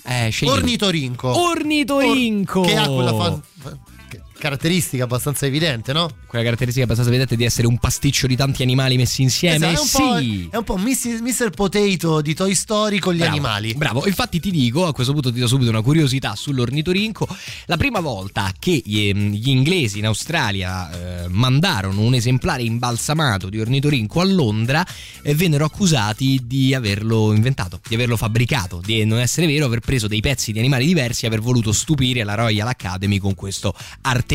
Eh, scegli. Ornitorinco. Ornitorinco! Or- che ha quella fa- caratteristica abbastanza evidente, no? Quella caratteristica abbastanza evidente di essere un pasticcio di tanti animali messi insieme. Esatto, è un sì. po', è un po' Mr. Potato di Toy Story con gli Bravo, animali. Bravo, infatti ti dico, a questo punto ti do subito una curiosità sull'ornitorinco. La prima volta che ehm, gli inglesi in Australia eh, mandarono un esemplare imbalsamato di ornitorinco a Londra, eh, vennero accusati di averlo inventato, di averlo fabbricato, di non essere vero, aver preso dei pezzi di animali diversi e aver voluto stupire la Royal Academy con questo artefatto,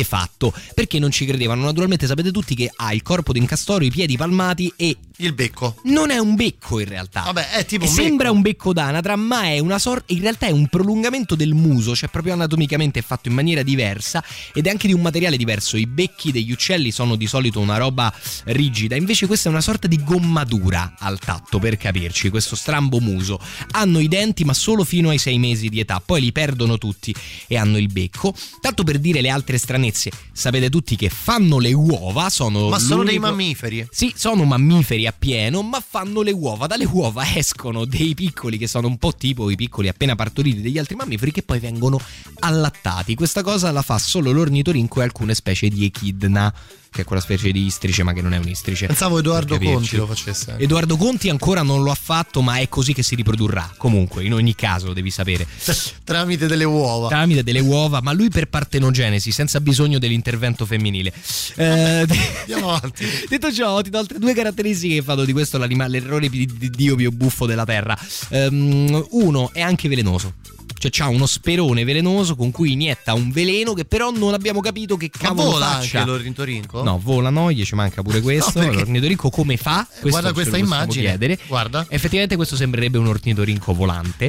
perché non ci credevano. Naturalmente sapete tutti che ha il corpo d'incastoro, i piedi palmati e Il becco. non è un becco in realtà. Vabbè, è tipo un Sembra becco. un becco d'anatra, ma è una sorta. In realtà è un prolungamento del muso, cioè proprio anatomicamente è fatto in maniera diversa ed è anche di un materiale diverso. I becchi degli uccelli sono di solito una roba rigida, invece questa è una sorta di gommatura al tatto, per capirci. Questo strambo muso. Hanno i denti, ma solo fino ai sei mesi di età, poi li perdono tutti e hanno il becco. Tanto per dire le altre stranezze, sapete tutti che fanno le uova, sono. Ma sono dei l'unico- mammiferi. sì, sono mammiferi appieno, ma fanno le uova. Dalle uova escono dei piccoli che sono un po' tipo i piccoli appena partoriti degli altri mammiferi che poi vengono allattati. Questa cosa la fa solo l'ornitorinco e alcune specie di echidna, che è quella specie di istrice, ma che non è un'istrice. Pensavo Edoardo. Conti lo facesse. Edoardo Conti ancora non lo ha fatto, ma è così che si riprodurrà. Comunque, in ogni caso, lo devi sapere. Tramite delle uova. Tramite delle uova, ma lui per partenogenesi, senza bisogno dell'intervento femminile. Eh, Andiamo avanti. Detto ciò, ti do altre due caratteristiche che fanno di questo l'animale, l'errore di, di Dio più buffo della terra. Ehm, uno è anche velenoso. Cioè c'ha uno sperone velenoso con cui inietta un veleno che però non abbiamo capito che Ma cavolo vola faccia. anche l'ornitorinco? No, vola no, gli ci manca pure questo. No, perché- L'ornitorinco come fa? Questo Guarda questa immagine. Chiedere. Guarda. Effettivamente questo sembrerebbe un ornitorinco volante.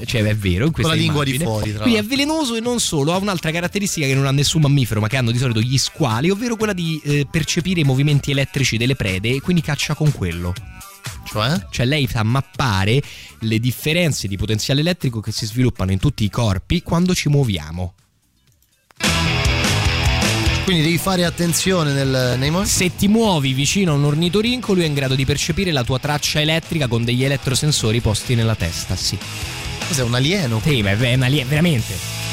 Eh, cioè è vero in questa la lingua di immagine. fuori, tra Quindi è velenoso e non solo, ha un'altra caratteristica che non ha nessun mammifero, ma che hanno di solito gli squali, ovvero quella di eh, percepire i movimenti elettrici delle prede e quindi caccia con quello. Cioè? Cioè lei sa mappare le differenze di potenziale elettrico che si sviluppano in tutti i corpi quando ci muoviamo. Quindi devi fare attenzione nel, nei movimenti. Se ti muovi vicino a un ornitorinco, lui è in grado di percepire la tua traccia elettrica con degli elettrosensori posti nella testa, sì. Cos'è un alieno? Sì, ma è una lie- veramente.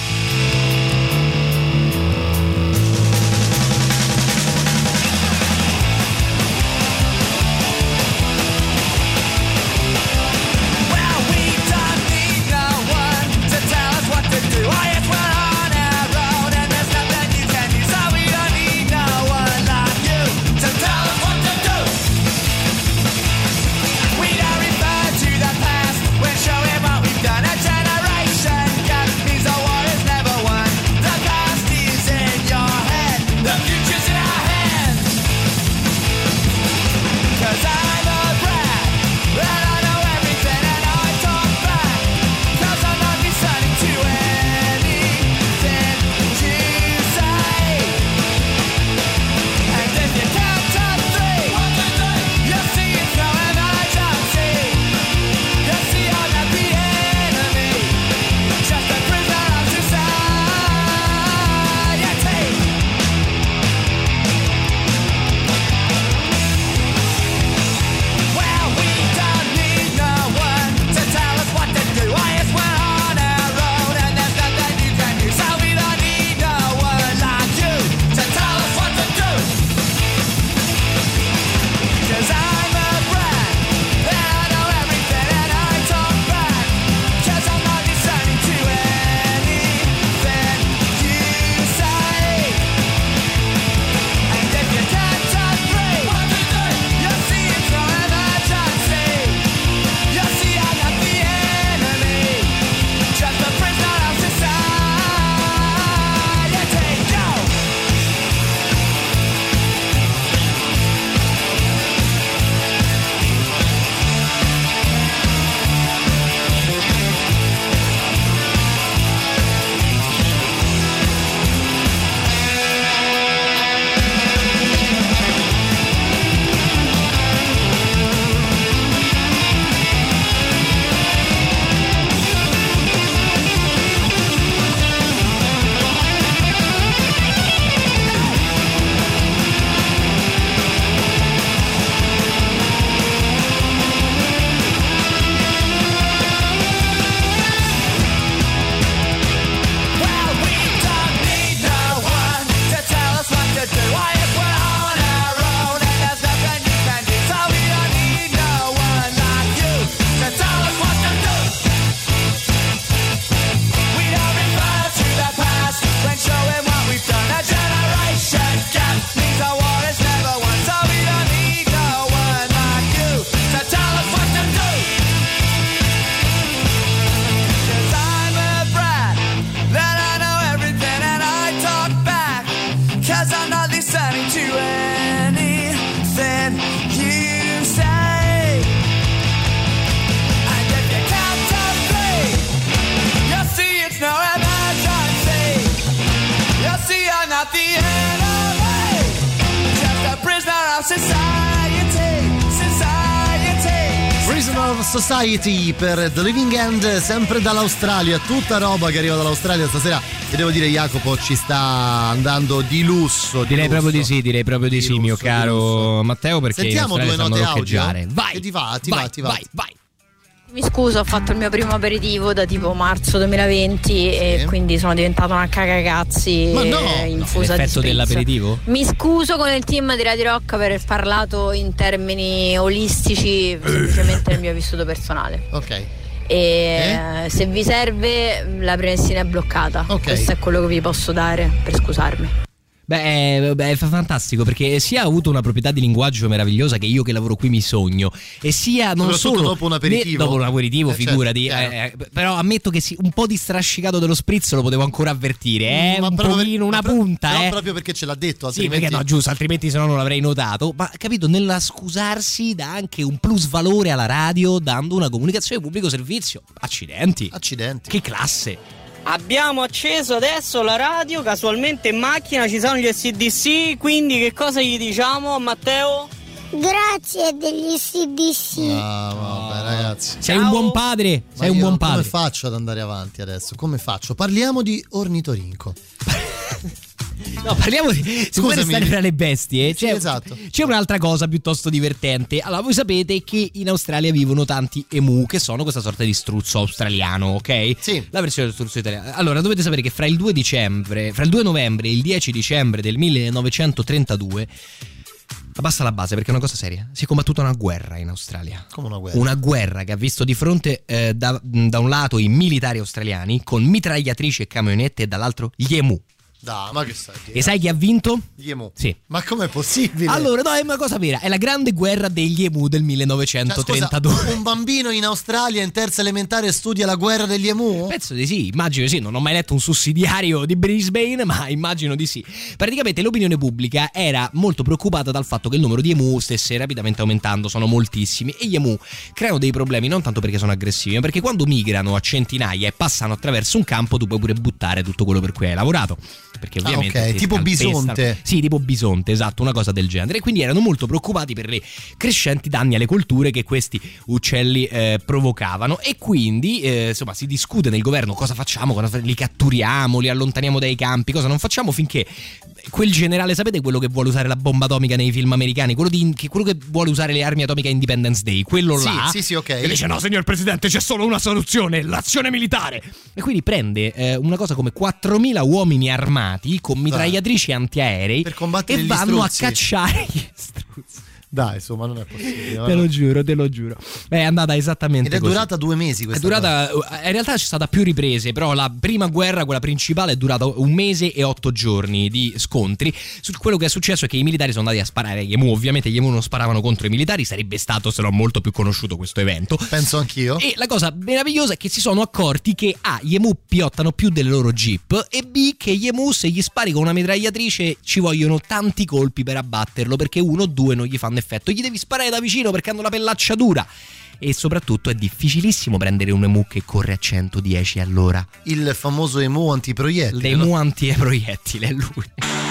Society per The Living End, sempre dall'Australia, tutta roba che arriva dall'Australia stasera. E devo dire, Jacopo ci sta andando di lusso. Di Direi lusso. proprio di sì, direi proprio di, Di sì, mio lusso, di caro. Matteo, perché Sentiamo due note audio. Vai, Che ti va, ti vai, va, ti va. vai, vai. Mi scuso, ho fatto il mio primo aperitivo da tipo marzo 2020 e quindi sono diventata una cagagazzi Ma no! eh, No, infusa di l'effetto spritz. dell'aperitivo? Mi scuso con il team di Radio Rock per aver parlato in termini olistici semplicemente nel mio vissuto personale. Ok. E eh, se vi serve la premessina è bloccata. Questo è quello che vi posso dare per scusarmi. Beh, beh, è fa- fantastico perché sia ha avuto una proprietà di linguaggio meravigliosa che io che lavoro qui mi sogno e sia non solo dopo un aperitivo. dopo un aperitivo Eh, certo, figurati chiaro. eh, eh, però ammetto che sì, un po' di strascicato dello spritz lo potevo ancora avvertire eh, Ma un pochino, una pro- punta però eh. proprio perché ce l'ha detto, Sì, altrimenti perché no, giusto, altrimenti se no non l'avrei notato. Ma capito, nella scusarsi dà anche un plus valore alla radio dando una comunicazione pubblico servizio. Accidenti. Accidenti. Che classe. Abbiamo acceso adesso la radio, casualmente in macchina ci sono gli SDC, quindi che cosa gli diciamo a Matteo? Grazie degli CDC. Ah, vabbè, ragazzi. Sei un buon padre, Ma sei un buon padre. Come faccio ad andare avanti adesso? Come faccio? Parliamo di ornitorinco. No, parliamo di. Scusami. restare fra le bestie, c'è, esatto. c'è un'altra cosa piuttosto divertente. Allora, voi sapete che in Australia vivono tanti emu, che sono questa sorta di struzzo australiano, ok? Sì. La versione dello struzzo italiano. Allora, dovete sapere che fra il 2 dicembre, fra il 2 novembre e il 10 dicembre del 1932. Abbassa la base perché è una cosa seria. Si è combattuta una guerra in Australia. Come una guerra. Una guerra che ha visto di fronte eh, da, da un lato i militari australiani con mitragliatrici e camionette e dall'altro gli emu. Dai, ma che stai? E sai chi ha vinto? Gli emu. Sì. Ma com'è possibile? Allora, no, è una cosa vera. È la grande guerra degli emu del Cioè, 1932. scusa, un bambino in Australia in terza elementare studia la guerra degli emu? Penso di sì, immagino di sì. Non ho mai letto un sussidiario di Brisbane, ma immagino di sì. Praticamente l'opinione pubblica era molto preoccupata dal fatto che il numero di emu stesse rapidamente aumentando, sono moltissimi. E gli emu creano dei problemi non tanto perché sono aggressivi, ma perché quando migrano a centinaia e passano attraverso un campo, tu puoi pure buttare tutto quello per cui hai lavorato. Perché Ah, ovviamente. ok, ti tipo bisonte. Sì, tipo bisonte, esatto, una cosa del genere. E quindi erano molto preoccupati per le crescenti danni alle colture che questi uccelli eh, provocavano. E quindi, eh, insomma, si discute nel governo cosa facciamo, cosa li catturiamo, li allontaniamo dai campi, cosa non facciamo finché quel generale, sapete quello che vuole usare la bomba atomica nei film americani? Quello, di- che, quello che vuole usare le armi atomiche a Independence Day, quello Sì, là. sì, sì, ok. E dice: No, signor presidente, c'è solo una soluzione, l'azione militare. E quindi prende eh, una cosa come 4.000 uomini armati con mitragliatrici antiaerei Per combattere e vanno struzzi. a cacciare gli struzzi. Dai, insomma, non è possibile. Te lo giuro, te lo giuro. È andata esattamente Ed è così. durata due mesi È questa durata, in realtà c'è stata più riprese, però la prima guerra, quella principale, è durata un mese e otto giorni di scontri. Su- quello che è successo è che i militari sono andati a sparare agli emu. Ovviamente gli emu non sparavano contro i militari, sarebbe stato se no molto più conosciuto questo evento. Penso anch'io. E la cosa meravigliosa è che si sono accorti che A, gli emu piottano più delle loro jeep e B, che gli emu se gli spari con una mitragliatrice ci vogliono tanti colpi per abbatterlo perché uno o due non gli fanno effetto. Gli devi sparare da vicino perché hanno la pellaccia dura. E soprattutto è difficilissimo prendere un emu che corre a 110 all'ora. Il famoso emu antiproiettile. L'emu antiproiettile è lui.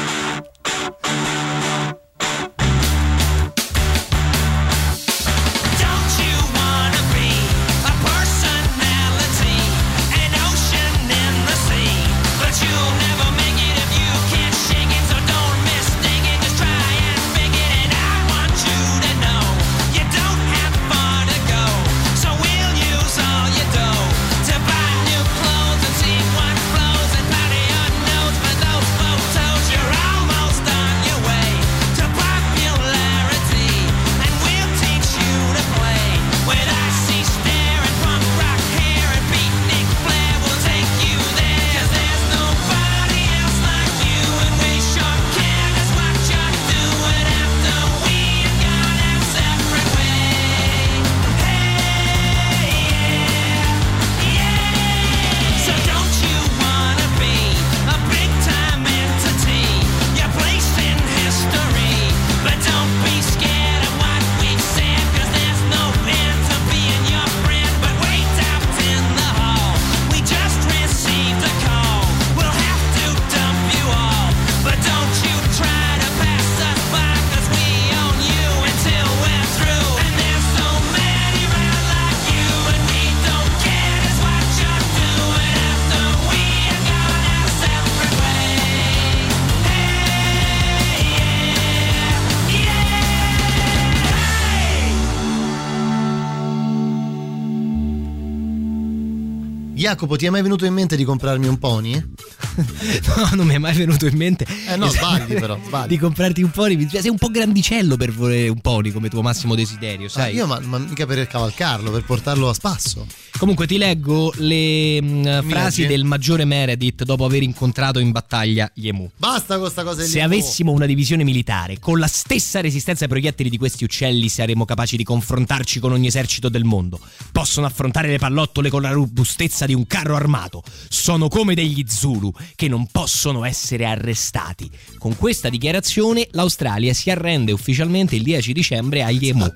Jacopo, ti è mai venuto in mente di comprarmi un pony? no, non mi è mai venuto in mente. Eh no, sbagli però, sbagli. Di comprarti un pony. Sei un po' grandicello per volere un pony come tuo massimo desiderio, Ah, sai? io ma, ma mica per cavalcarlo, per portarlo a spasso. Comunque ti leggo le mh, frasi del maggiore Meredith dopo aver incontrato in battaglia gli emu. Basta con sta cosa Se degli avessimo una divisione militare con la stessa resistenza ai proiettili di questi uccelli, saremmo capaci di confrontarci con ogni esercito del mondo. Possono affrontare le pallottole con la robustezza di un carro armato. Sono come degli Zulu che non possono essere arrestati. Con questa dichiarazione l'Australia si arrende ufficialmente il 10 dicembre agli emu.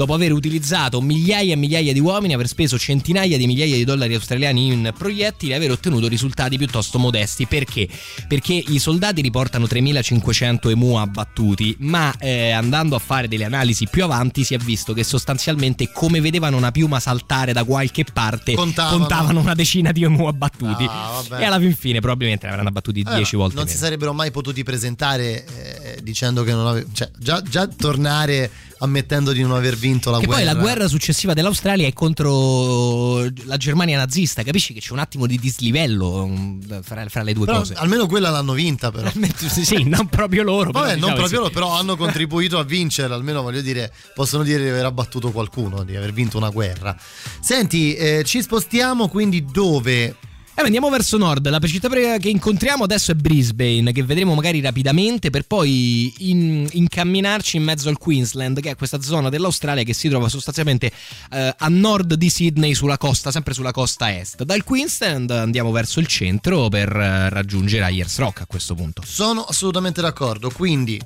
Dopo aver utilizzato migliaia e migliaia di uomini, aver speso centinaia di migliaia di dollari australiani in proiettili e aver ottenuto risultati piuttosto modesti. Perché? Perché i soldati riportano 3500 emu abbattuti, ma eh, andando a fare delle analisi più avanti si è visto che sostanzialmente come vedevano una piuma saltare da qualche parte, Contavano. contavano una decina di emu abbattuti. Ah, e alla fin fine probabilmente ne avranno abbattuti Eh, 10 ma volte Non meno. si sarebbero mai potuti presentare eh, dicendo che non avevano. Cioè, già, già tornare ammettendo di non aver vinto la Che guerra. poi la guerra successiva dell'Australia è contro la Germania nazista, capisci che c'è un attimo di dislivello um, fra, fra le due Però cose. almeno quella l'hanno vinta, però. sì, non proprio loro. Vabbè, però, non diciamo proprio sì. loro, però hanno contribuito a vincere, almeno voglio dire, possono dire di aver abbattuto qualcuno, di aver vinto una guerra. Senti, eh, ci spostiamo quindi dove? Eh, andiamo verso nord. La città che incontriamo adesso è Brisbane, che vedremo magari rapidamente per poi in- incamminarci in mezzo al Queensland, che è questa zona dell'Australia che si trova sostanzialmente eh, a nord di Sydney, sulla costa, sempre sulla costa est. Dal Queensland andiamo verso il centro per eh, raggiungere Ayers Rock a questo punto. Sono assolutamente d'accordo, quindi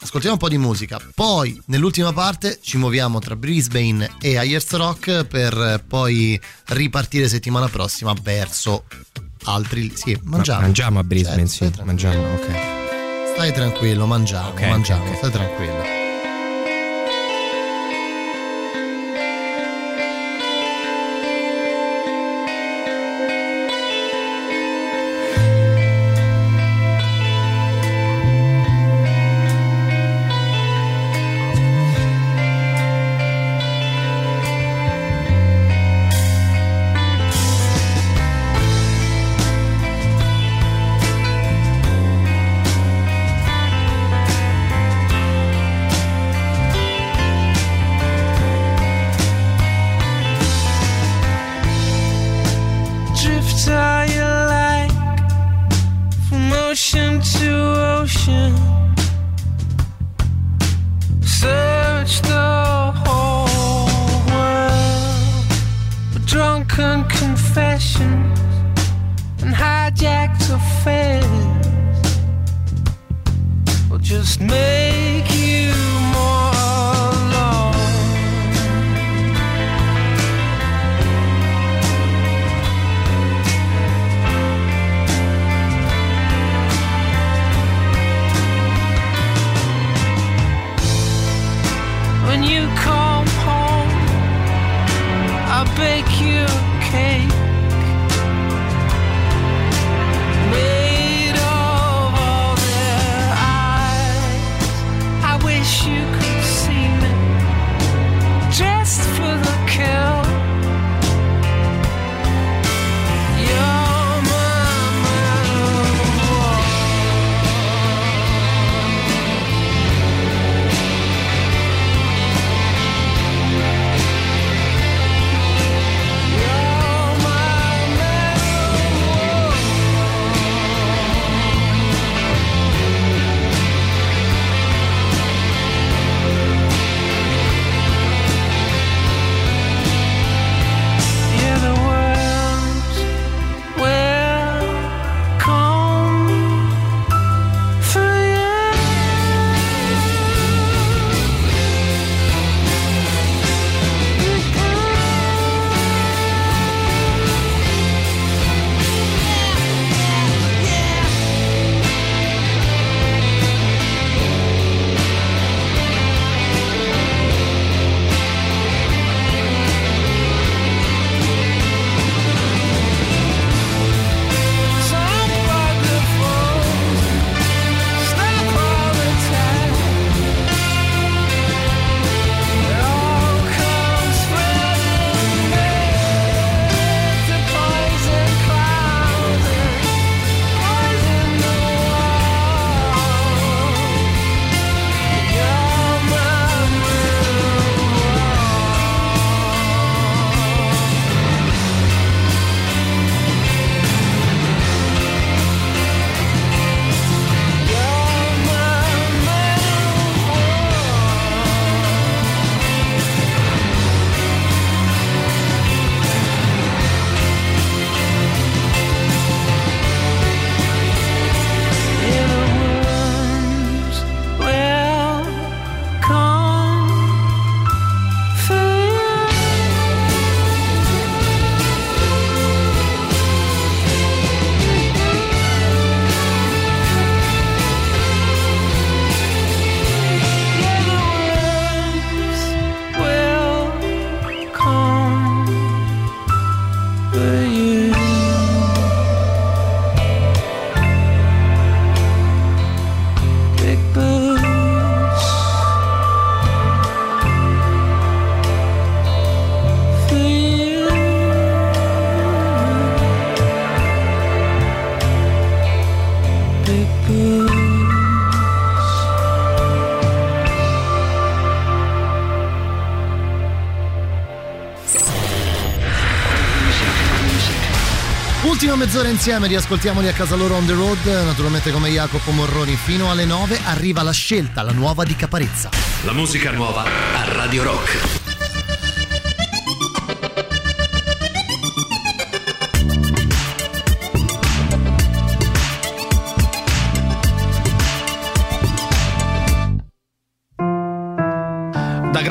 ascoltiamo un po' di musica, poi nell'ultima parte ci muoviamo tra Brisbane e Ayers Rock per eh, poi ripartire settimana prossima verso altri... Sì, mangiamo. mangiamo a Brisbane, Certo, sì, mangiamo, ok. Stai tranquillo, mangiamo, Ok, mangiamo, ok, ok. stai tranquillo. You come home, I'll bake you a cake Ultima mezz'ora insieme, riascoltiamoli a casa loro on the road, naturalmente come Jacopo Morroni fino alle 9 arriva la scelta, la nuova di Caparezza. La musica nuova a Radio Rock.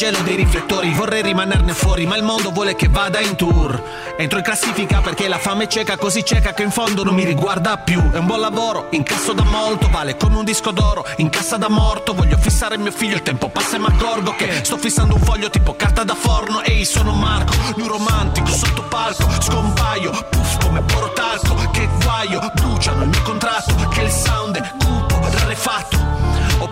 Gelo dei riflettori, vorrei rimanerne fuori, ma il mondo vuole che vada in tour. Entro in classifica perché la fame è cieca, così cieca che in fondo non mi riguarda più. È un buon lavoro, incasso da molto, vale come un disco d'oro, in cassa da morto. Voglio fissare mio figlio, il tempo passa e mi accorgo che sto fissando un foglio tipo carta da forno. Ehi, sono Marco, lui romantico, sotto palco, scompaio, puff come porotalco. Che guaio, bruciano il mio contratto, che il sound è. Ho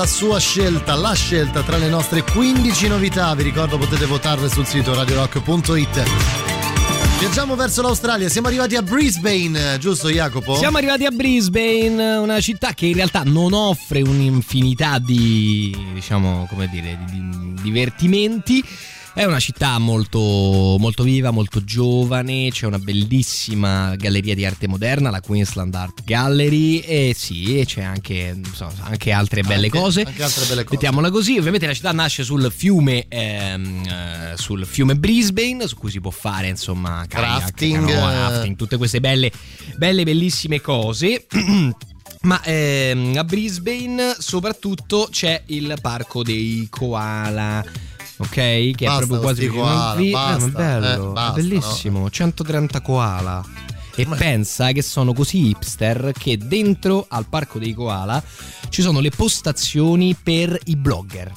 La sua scelta, la scelta tra le nostre 15 novità. Vi ricordo potete votarle sul sito radiorock.it. Viaggiamo verso l'Australia, siamo arrivati a Brisbane, giusto Jacopo? Siamo arrivati a Brisbane, una città che in realtà non offre un'infinità di, diciamo, come dire, di, di divertimenti. È una città molto, molto viva, molto giovane, c'è una bellissima galleria di arte moderna, la Queensland Art Gallery e sì, c'è anche, insomma, anche altre belle Anche- cose. anche altre belle cose. Mettiamola così, ovviamente la città nasce sul fiume, ehm, eh, sul fiume Brisbane, su cui si può fare insomma kayak, Rafting, canoa, rafting, tutte queste belle, belle bellissime cose. Ma ehm, a Brisbane soprattutto c'è il parco dei koala. Ok, che è Basta proprio con quasi koala, vi- eh, ma basta, è bello, eh, basta, è bellissimo, 130 koala. E pensa che sono così hipster che dentro al parco dei koala ci sono le postazioni per i blogger.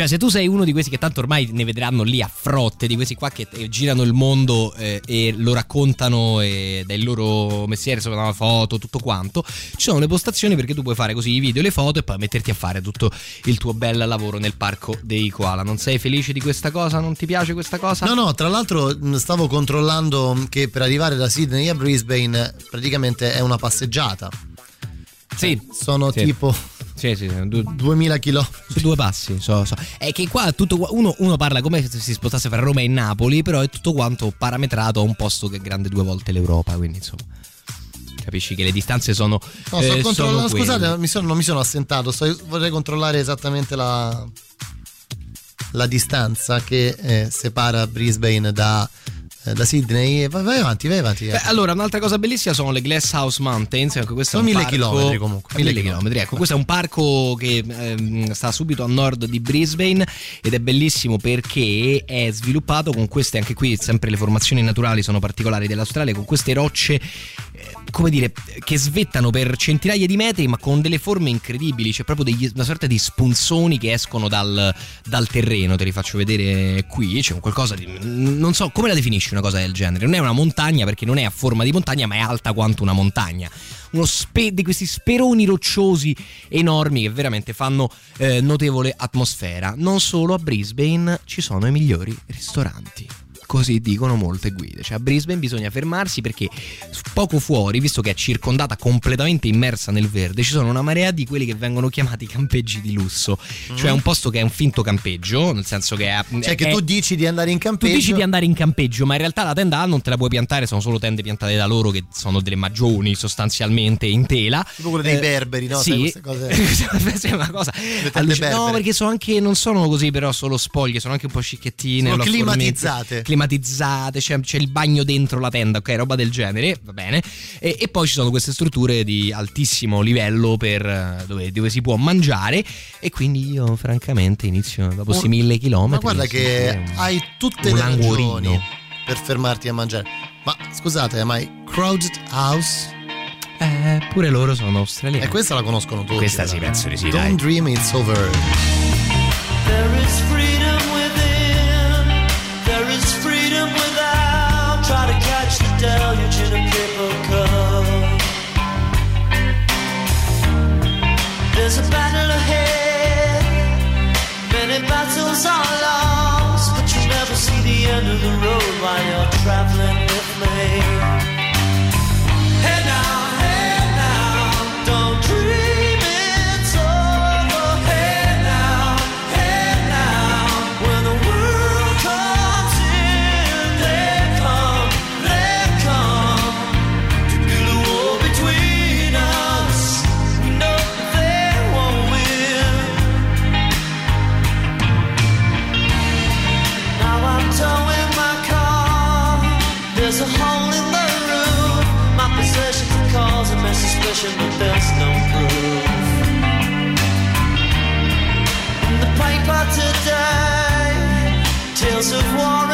Cioè, se tu sei uno di questi che tanto ormai ne vedranno lì a frotte, di questi qua che eh, girano il mondo eh, e lo raccontano eh, del loro mestiere, sopra una foto, tutto quanto, ci sono le postazioni perché tu puoi fare così i video, le foto e poi metterti a fare tutto il tuo bel lavoro nel parco dei koala. Non sei felice di questa cosa? Non ti piace questa cosa? No, no, tra l'altro stavo controllando che per arrivare da Sydney a Brisbane praticamente è una passeggiata. Sì. Sono Sì. tipo Sì, sì, sì, due- 2000 km. Su due passi, so, so. È che qua tutto uno, uno parla come se si spostasse fra Roma e Napoli, però è tutto quanto parametrato a un posto che è grande due volte l'Europa, quindi insomma. Capisci che le distanze sono. No, sto eh, controllando. Scusate, mi sono- non mi sono assentato. sto- vorrei controllare esattamente la, la distanza che eh, separa Brisbane da, da Sydney. Vai, vai avanti, vai avanti. Beh, allora, un'altra cosa bellissima sono le Glass House Mountains. Ecco, questo Sono è mille parco- chilometri comunque, Mille, mille chilometri. Ecco, questo è un parco che ehm, sta subito a nord di Brisbane ed è bellissimo perché è sviluppato con queste, anche qui, sempre le formazioni naturali sono particolari dell'Australia, con queste rocce. eh, Come dire, che svettano per centinaia di metri, ma con delle forme incredibili. C'è proprio degli- una sorta di spunzoni che escono dal, dal terreno. Te li faccio vedere qui. C'è qualcosa di. Non so come la definisci una cosa del genere. Non è una montagna perché non è a forma di montagna, ma è alta quanto una montagna. Uno spe- di questi speroni rocciosi enormi che veramente fanno eh, notevole atmosfera. Non solo a Brisbane ci sono i migliori ristoranti. Così dicono molte guide. Cioè a Brisbane bisogna fermarsi perché poco fuori, visto che è circondata completamente immersa nel verde, ci sono una marea di quelli che vengono chiamati campeggi di lusso. Cioè un posto che è un finto campeggio, nel senso che è... Cioè, che è- tu dici di andare in tu campeggio. dici di andare in campeggio, ma in realtà la tenda non te la puoi piantare, sono solo tende piantate da loro che sono delle magioni sostanzialmente in tela. Tipo quelle dei Eh, berberi, no? Sì. Sai, queste cose. È una cosa allucin- No, perché sono anche non sono così però solo spoglie, sono anche un po' scicchettine, Sono lo afformento- climatizzate. c'è, c'è il bagno dentro la tenda, ok, roba del genere, va bene. E, e poi ci sono queste strutture di altissimo livello per, eh, dove, dove si può mangiare e quindi io francamente inizio dopo questi mille chilometri. Ma guarda che un- hai tutte le ragioni per fermarti a mangiare. Ma scusate, ma i Crowded House? Eh, pure loro sono australiani. E questa la conoscono tutti. Questa sì, però. penso di sì, Don't dai. dream it's over. There is freedom deluge in a paper cup. There's a battle ahead, many battles are lost, but you never see the end of the road while you're traveling with me. Me suspicion, but there's no proof. The paper today, tales of war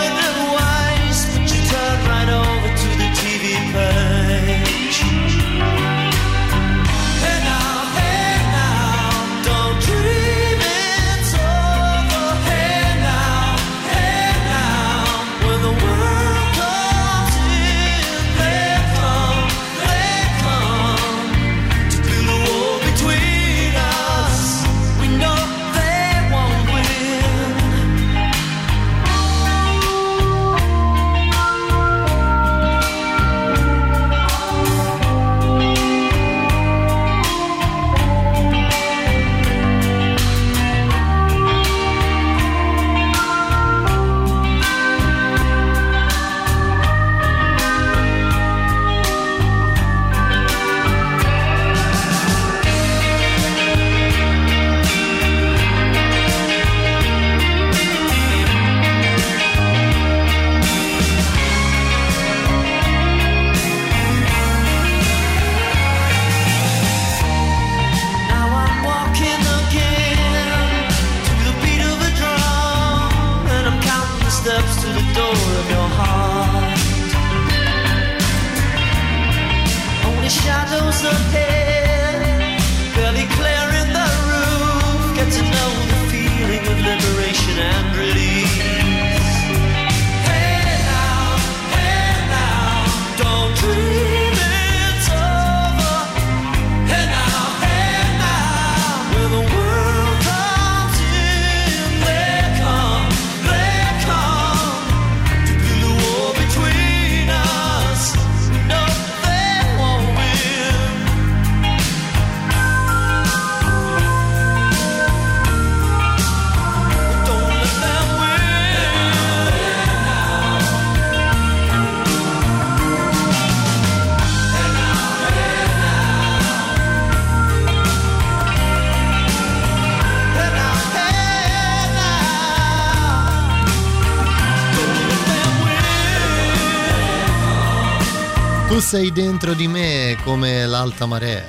dentro di me come l'alta marea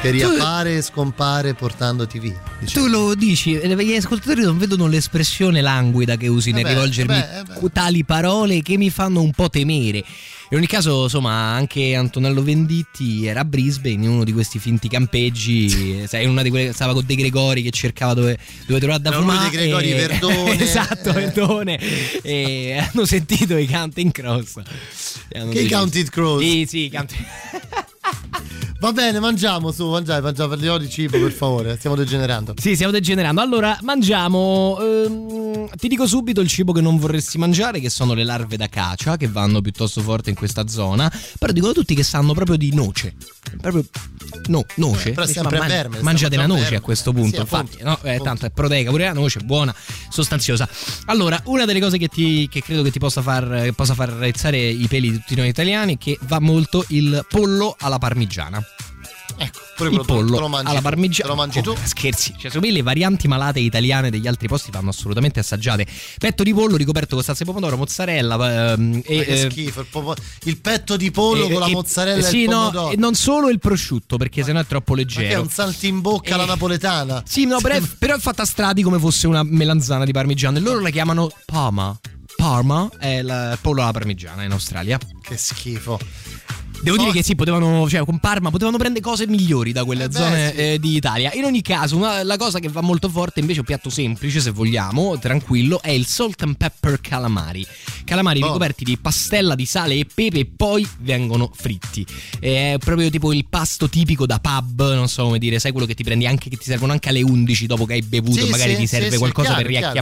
che riappare e scompare portandoti via. Tu lo dici, eh, gli ascoltatori non vedono l'espressione languida che usi nel beh, rivolgermi eh beh, eh tali parole che mi fanno un po' temere. In ogni caso, insomma, anche Antonello Venditti era a Brisbane in uno di questi finti campeggi. Sai, in una di quelle stava con De Gregori che cercava dove, dove trovare da uno fumare. dei Gregori e- Verdone. esatto, Verdone. E hanno sentito i Counting Cross. Che i deciso- Counted Crows? Sì, sì, i Counting Va bene, mangiamo su, mangiamo, mangiamo, parliamo di cibo per favore, stiamo degenerando. Sì, stiamo degenerando. Allora, mangiamo. ehm, ti dico subito il cibo che non vorresti mangiare, che sono le larve da cacia, che vanno piuttosto forte in questa zona. Però dicono tutti che sanno proprio di noce. Proprio. No, noce. Eh, però sempre ma a man- verme, Mangiate la a noce a verme. questo punto. Sì, infatti, no? Eh, tanto è proteica pure la noce, buona, sostanziosa. Allora, una delle cose che, ti, che credo che ti possa far, possa far rezzare i peli di tutti noi italiani è che va molto il pollo alla parmigiana. Ecco, pure il pollo te lo mangi alla tu, parmigiana. te lo mangi tu? Oh, Scherzi, cioè, secondo me le varianti malate italiane degli altri posti vanno assolutamente assaggiate. Petto di pollo ricoperto con salsa di pomodoro, mozzarella ehm, e che eh, schifo, il, popo- il petto di pollo e- con la mozzarella sì, e il no, pomodoro. e non solo il prosciutto, perché sennò è troppo Ma che è leggero. un saltimbocca alla napoletana? Sì, no, però è, però è fatta a strati come fosse una melanzana di parmigiano e loro la chiamano Parma. Parma è il pollo alla parmigiana in Australia. Che schifo. Devo dire che sì, potevano, cioè con Parma potevano prendere cose migliori da quelle Eh beh, zone sì. eh, di Italia. In ogni caso, una- la cosa che va molto forte, invece, un piatto semplice, se vogliamo, tranquillo, è il salt and pepper calamari. Calamari Buono. ricoperti di pastella di sale e pepe e poi vengono fritti. È proprio tipo il pasto tipico da pub, non so come dire, sai quello che ti prendi anche, che ti servono anche alle 11 dopo che hai bevuto, Sì, magari sì, ti serve qualcosa chiaro, per chiaro.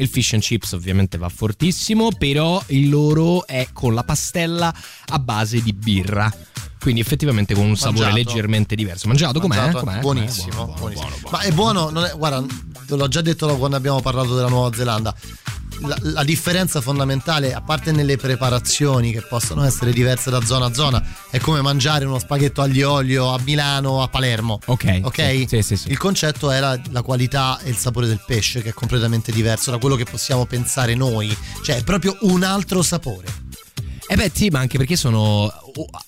Il fish and chips ovviamente va fortissimo, però il loro è con la pastella a base di birra. Quindi effettivamente con un sapore Mangiato. leggermente diverso. Mangiato com'è? Mangiato, Com'è? Buonissimo, Com'è? Buono, buonissimo. buono, buono, Ma è buono, non è- guarda, te l'ho già detto quando abbiamo parlato della Nuova Zelanda. La, la differenza fondamentale, a parte nelle preparazioni che possono essere diverse da zona a zona, è come mangiare uno spaghetto aglio e olio a Milano o a Palermo. Ok. Ok? Sì, sì, sì. Il concetto è la, la qualità e il sapore del pesce, che è completamente diverso da quello che possiamo pensare noi. Cioè, è proprio un altro sapore. Eh beh sì, ma anche perché sono,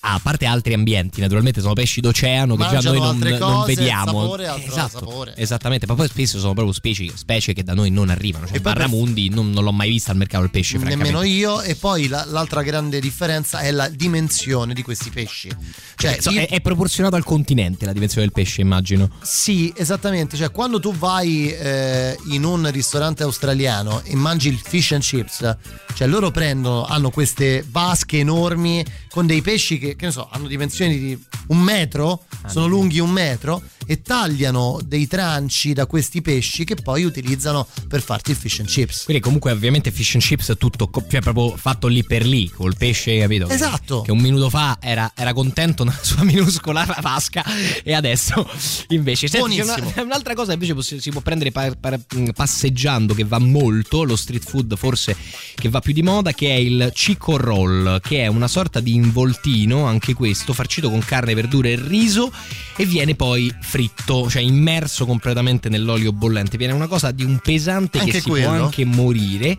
a parte altri ambienti, naturalmente sono pesci d'oceano che già Mangiano noi non, non cose, il vediamo. sapore altro esatto, sapore. Esattamente, ma poi spesso sono proprio specie, specie che da noi non arrivano. Cioè, per- Barramundi non, non l'ho mai vista al mercato del pesce. Nemmeno io. E poi la- l'altra grande differenza è la dimensione di questi pesci. Cioè, So, io- è, è proporzionato al continente la dimensione del pesce, immagino. Sì, esattamente. Cioè, quando tu vai eh, in un ristorante australiano e mangi il fish and chips, cioè loro prendono, hanno queste vasche enormi con dei pesci che, che ne so, hanno dimensioni di un metro, sono lunghi un metro e tagliano dei tranci da questi pesci che poi utilizzano per farti il fish and chips. Quindi comunque ovviamente fish and chips è tutto cioè proprio fatto lì per lì, col pesce, capito? Esatto. Che un minuto fa era, era contento nella sua minuscola vasca e adesso invece... Senti, una- Buonissimo. un'altra cosa invece si può prendere pa- pa- passeggiando che va molto, lo street food forse che va più di moda, che è il chico roll, che è una sorta di involtino, anche questo, farcito con carne, verdure e riso e viene poi fritto, cioè immerso completamente nell'olio bollente. Viene una cosa di un pesante Anche che si quello. può anche morire.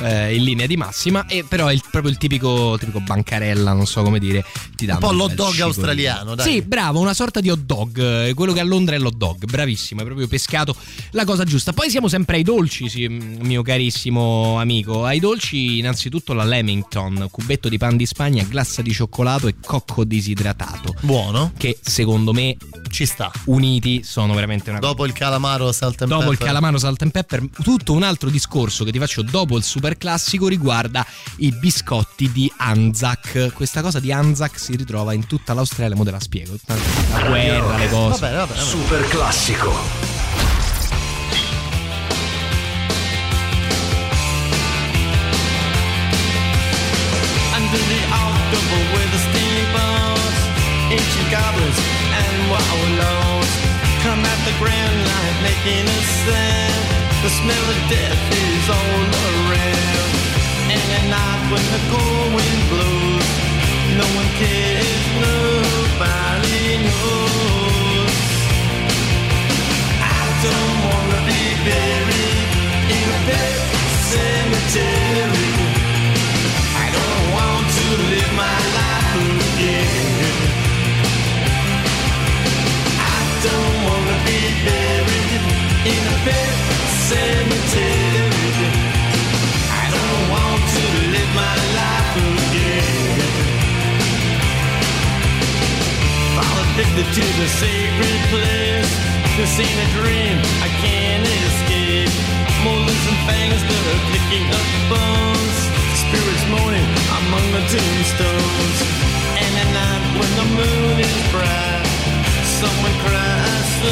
Eh, in linea di massima, e però è il- proprio il tipico, tipico bancarella, non so come dire. Ti dà Un po' l'hot dog australiano, dai. Sì, bravo, una sorta di hot dog. eh, Quello che a Londra è l'hot dog, bravissimo, è proprio pescato la cosa giusta. Poi siamo sempre ai dolci, sì, mio carissimo amico. Ai dolci, innanzitutto la Lemington, cubetto di pan di Spagna, glassa di cioccolato e cocco disidratato. Buono. Che secondo me ci sta. Uniti sono veramente una cosa. Dopo il calamaro salt and Dopo il pepper. calamaro salt and pepper, tutto un altro discorso che ti faccio dopo il super classico riguarda i biscotti di Anzac. Questa cosa di Anzac si ritrova in tutta l'Australia, mo te la spiego. La guerra, le cose. Vabbè, vabbè, vabbè. Super classico. Under the October with the steamboats, ancient goblins and wallows come at the grand light making a sound. The smell of death is all around. And at night when the cold wind blows, no one cares, nobody knows. I don't wanna be buried in a pet cemetery. I don't want to live my life again. I don't wanna be buried in a pet addicted to sacred place. This ain't a dream, I can't escape. Molars and fangs that picking up bones. Spirits moaning among the tombstones. And at night when the moon is bright, someone cries.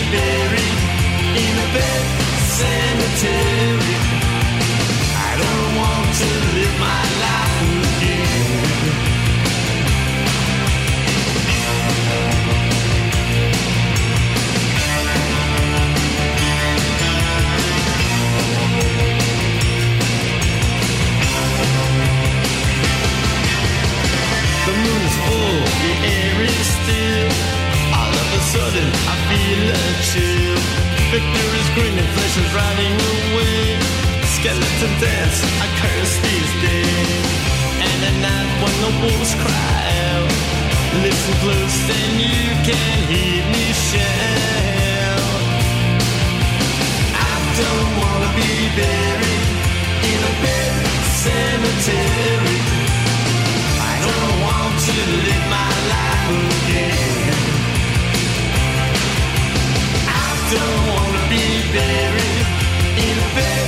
Buried in a pet cemetery. I don't want to live my life I feel a chill. Victor is grinning, flesh is riding away. Skeleton dance, I curse these days. And at night when the wolves cry out, listen close, then you can hear me shout. I don't wanna be buried in a bed cemetery. I don't want to live my life again. Don't want to be buried in a bed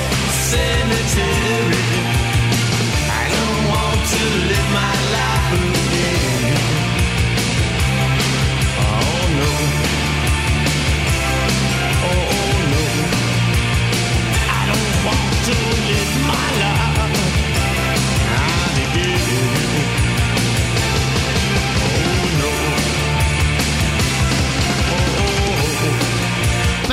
cemetery. I don't want to live my life again. Oh no. Oh, oh no. I don't want to live my life.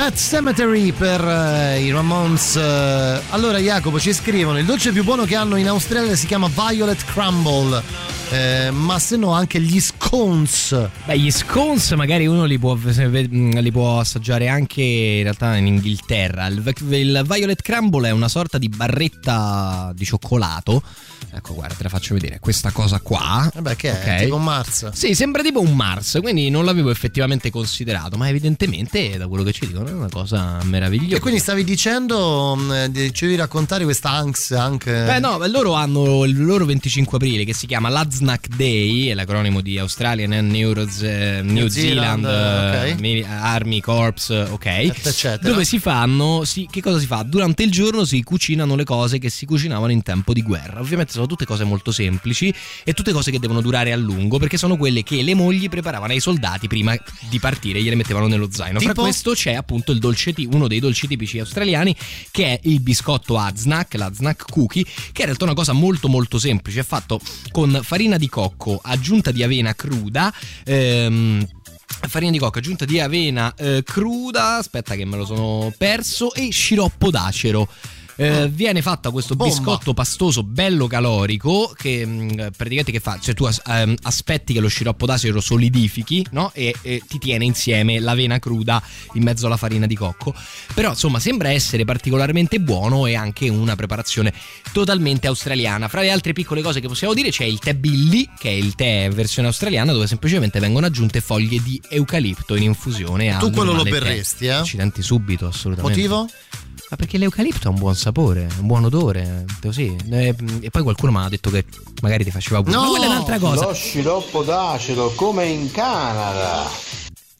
Pet Cemetery per eh, i Ramones. eh. allora, Jacopo ci scrivono: il dolce più buono che hanno in Australia si chiama Violet Crumble. Eh, ma se no anche gli scones. Beh, gli scones magari uno li può, li può assaggiare anche in realtà in Inghilterra. Il, il Violet Crumble è una sorta di barretta di cioccolato. Ecco, guarda, te la faccio vedere. Questa cosa qua. Vabbè, che è? Ok. Tipo un Mars. Sì, sembra tipo un Mars, quindi non l'avevo effettivamente considerato, ma evidentemente, da quello che ci dicono, è una cosa meravigliosa. E quindi stavi dicendo, mh, dicevi raccontare questa Anx anche. Beh, no, loro hanno il loro 25 aprile che si chiama l'Aznac Day, è l'acronimo di Australian eh, New, Zealand, Zealand, eh, ok. Mili- Army Corps, ok. eccetera. Dove si fanno, si- che cosa si fa? Durante il giorno si cucinano le cose che si cucinavano in tempo di guerra. Ovviamente sono tutte cose molto semplici e tutte cose che devono durare a lungo perché sono quelle che le mogli preparavano ai soldati prima di partire, gliele mettevano nello zaino. Fra Tipo? questo c'è appunto il dolce uno dei dolci tipici australiani che è il biscotto Aznac, l'Aznac Cookie, che è in realtà una cosa molto molto semplice, è fatto con farina di cocco aggiunta di avena cruda. Ehm, Farina di cocco aggiunta di avena eh, cruda, aspetta che me lo sono perso, e sciroppo d'acero. Eh, viene fatta questo Bomba. biscotto pastoso bello calorico che mh, praticamente che fa cioè tu as- ehm, aspetti che lo sciroppo d'acero solidifichi no? e, e ti tiene insieme l'avena cruda in mezzo alla farina di cocco però insomma sembra essere particolarmente buono e anche una preparazione totalmente australiana fra le altre piccole cose che possiamo dire c'è il tè Billy che è il tè versione australiana dove semplicemente vengono aggiunte foglie di eucalipto in infusione Tu quello lo berresti, eh? accidenti subito assolutamente Motivo? Ma perché l'eucalipto ha un buon sapore, un buon odore, così. E, e poi qualcuno mi ha detto che magari ti faceva pure. Ma quella è un'altra cosa. Lo sciroppo d'acero come in Canada.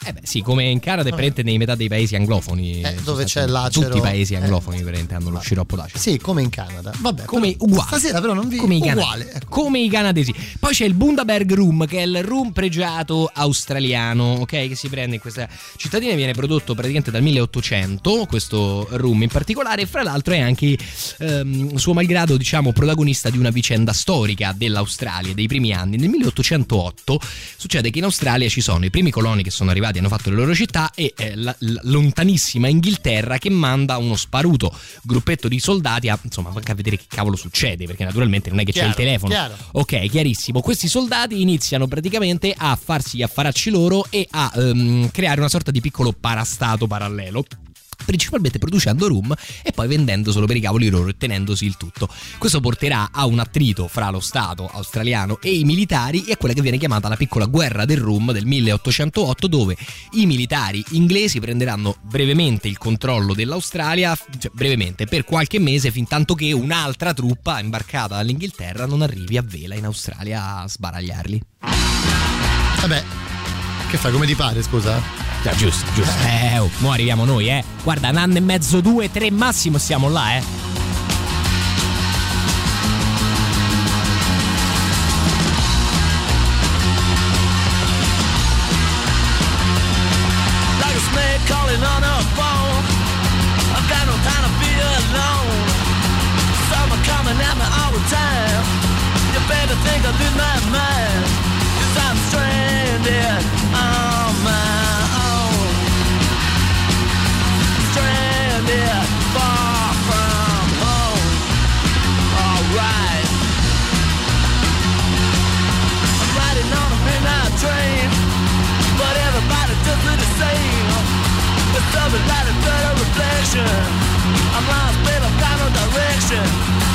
Eh beh, sì, come in Canada e presente nei metà dei paesi anglofoni. Eh, dove c'è l'acero. Tutti i paesi Eh. anglofoni presente hanno lo sciroppo d'acero. Sì, come in Canada. Vabbè, Come però uguale. Stasera però non vi come uguale. ecco. come i canadesi. Poi c'è il Bundaberg Rum, che è il rum pregiato australiano, ok? Che si prende in questa cittadina, viene prodotto praticamente dal 1800, questo rum in particolare, e fra l'altro è anche, ehm, suo malgrado, diciamo, protagonista di una vicenda storica dell'Australia dei primi anni. Nel 1808 succede che in Australia ci sono i primi coloni che sono arrivati, hanno fatto le loro città e eh, la, la lontanissima Inghilterra che manda uno sparuto gruppetto di soldati a, insomma, a vedere che cavolo succede, perché naturalmente non è che c'è il Chiaro, telefono. chiaro. Ok, chiarissimo. Questi soldati iniziano praticamente a farsi gli affaracci loro e a ehm, creare una sorta di piccolo parastato parallelo. Principalmente producendo rum e poi vendendo solo per i cavoli loro e tenendosi il tutto. Questo porterà a un attrito fra lo Stato australiano e i militari e a quella che viene chiamata la piccola guerra del rum del 1808 dove i militari inglesi prenderanno brevemente il controllo dell'Australia, cioè brevemente, per qualche mese fin tanto che un'altra truppa imbarcata dall'Inghilterra non arrivi a vela in Australia a sbaragliarli. Vabbè, che fai come ti pare, scusa? Già, giusto, giusto. Eh, oh, mo arriviamo noi, eh. Guarda, un anno e mezzo, due, tre massimo siamo là, eh. Time to be alone. Someone coming at me all the time. You better think I lose my mind. Something like a better reflection. I'm lost, babe, I've got no direction.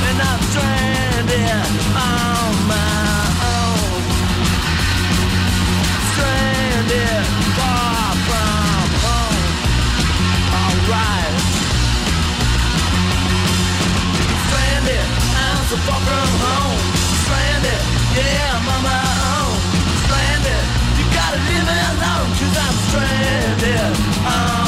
And I'm stranded on my own. Stranded far from home. Alright. Stranded, I'm so far from home. Stranded, yeah, I'm on my own. Stranded, you gotta leave me alone, cause I'm stranded on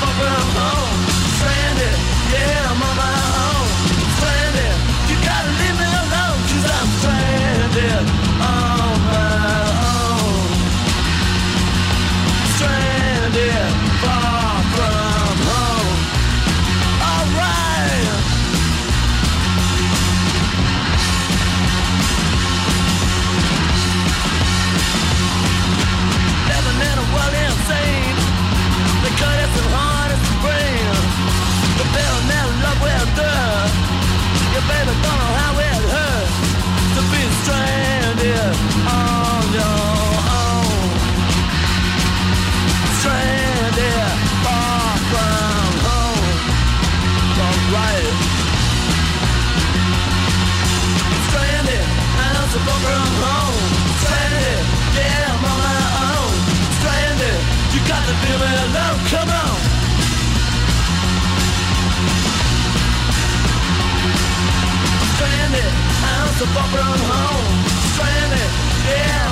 far from home. So far from home. Stranded, yeah,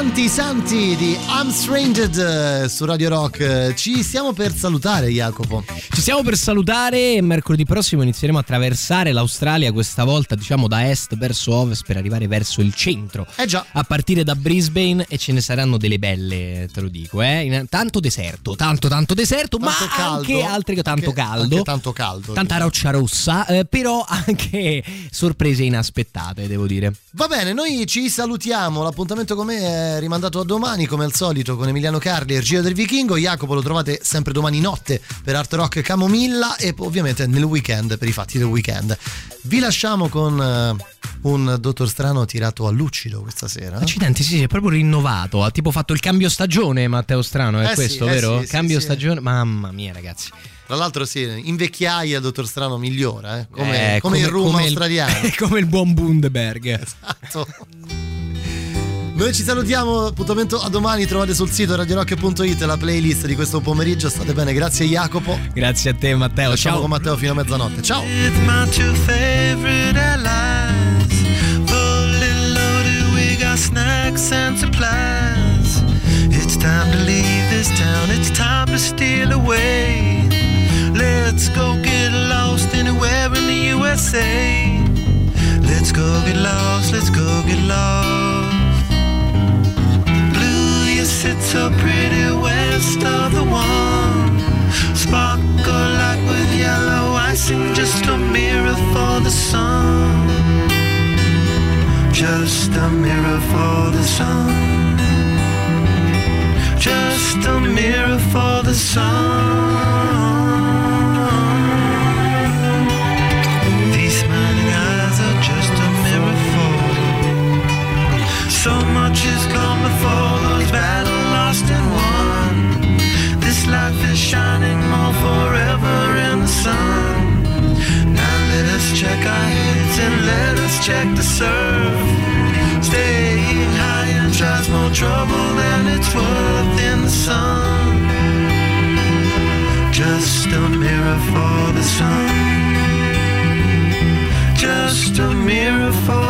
santi, santi di I'm Stranded eh, su Radio Rock. Ci stiamo per salutare, Jacopo. Ci stiamo per salutare mercoledì prossimo inizieremo a attraversare l'Australia, questa volta diciamo da est verso ovest per arrivare verso il centro. Eh già. A partire da Brisbane e ce ne saranno delle belle, te lo dico, eh. Tanto deserto, tanto tanto deserto, Tanto ma caldo. anche altre che tanto Anche- caldo. anche tanto caldo. Tanta roccia rossa, eh, però anche sorprese inaspettate, devo dire. Va bene, noi ci salutiamo. L'appuntamento con me è rimandato a domani, come al solito, con Emiliano Carli e il Giro del Vichingo. Jacopo lo trovate sempre domani notte per Art Rock Camomilla e ovviamente nel weekend per i fatti del weekend. Vi lasciamo con eh, un dottor strano tirato a lucido questa sera. Accidenti, sì, sì, è proprio rinnovato. Ha tipo fatto il cambio stagione, Matteo Strano, è Eh sì, questo, eh vero? sì, sì, cambio sì. stagione. Mamma mia, ragazzi. Tra l'altro, sì, in vecchiaia il dottor Strano migliora, eh? come, Eh, come il rum come australiano. come il buon Bundeberg. Esatto. Noi ci salutiamo, appuntamento a domani, trovate sul sito radiorock.it la playlist di questo pomeriggio. State bene, grazie Jacopo. Grazie a te Matteo, Facciamo ciao. con Matteo fino a mezzanotte. Ciao. With my two favorite allies. Fully loaded, we got snacks and supplies. It's time to leave this town, it's time to steal away. Let's go get lost anywhere in the USA. Let's go get lost, so pretty west of the one. Sparkle like with yellow icing, just a mirror for the sun. Just a mirror for the sun. Just a mirror for the sun. Check the surf. Staying high and tries more trouble than it's worth in the sun. Just a mirror for the sun. Just a mirror for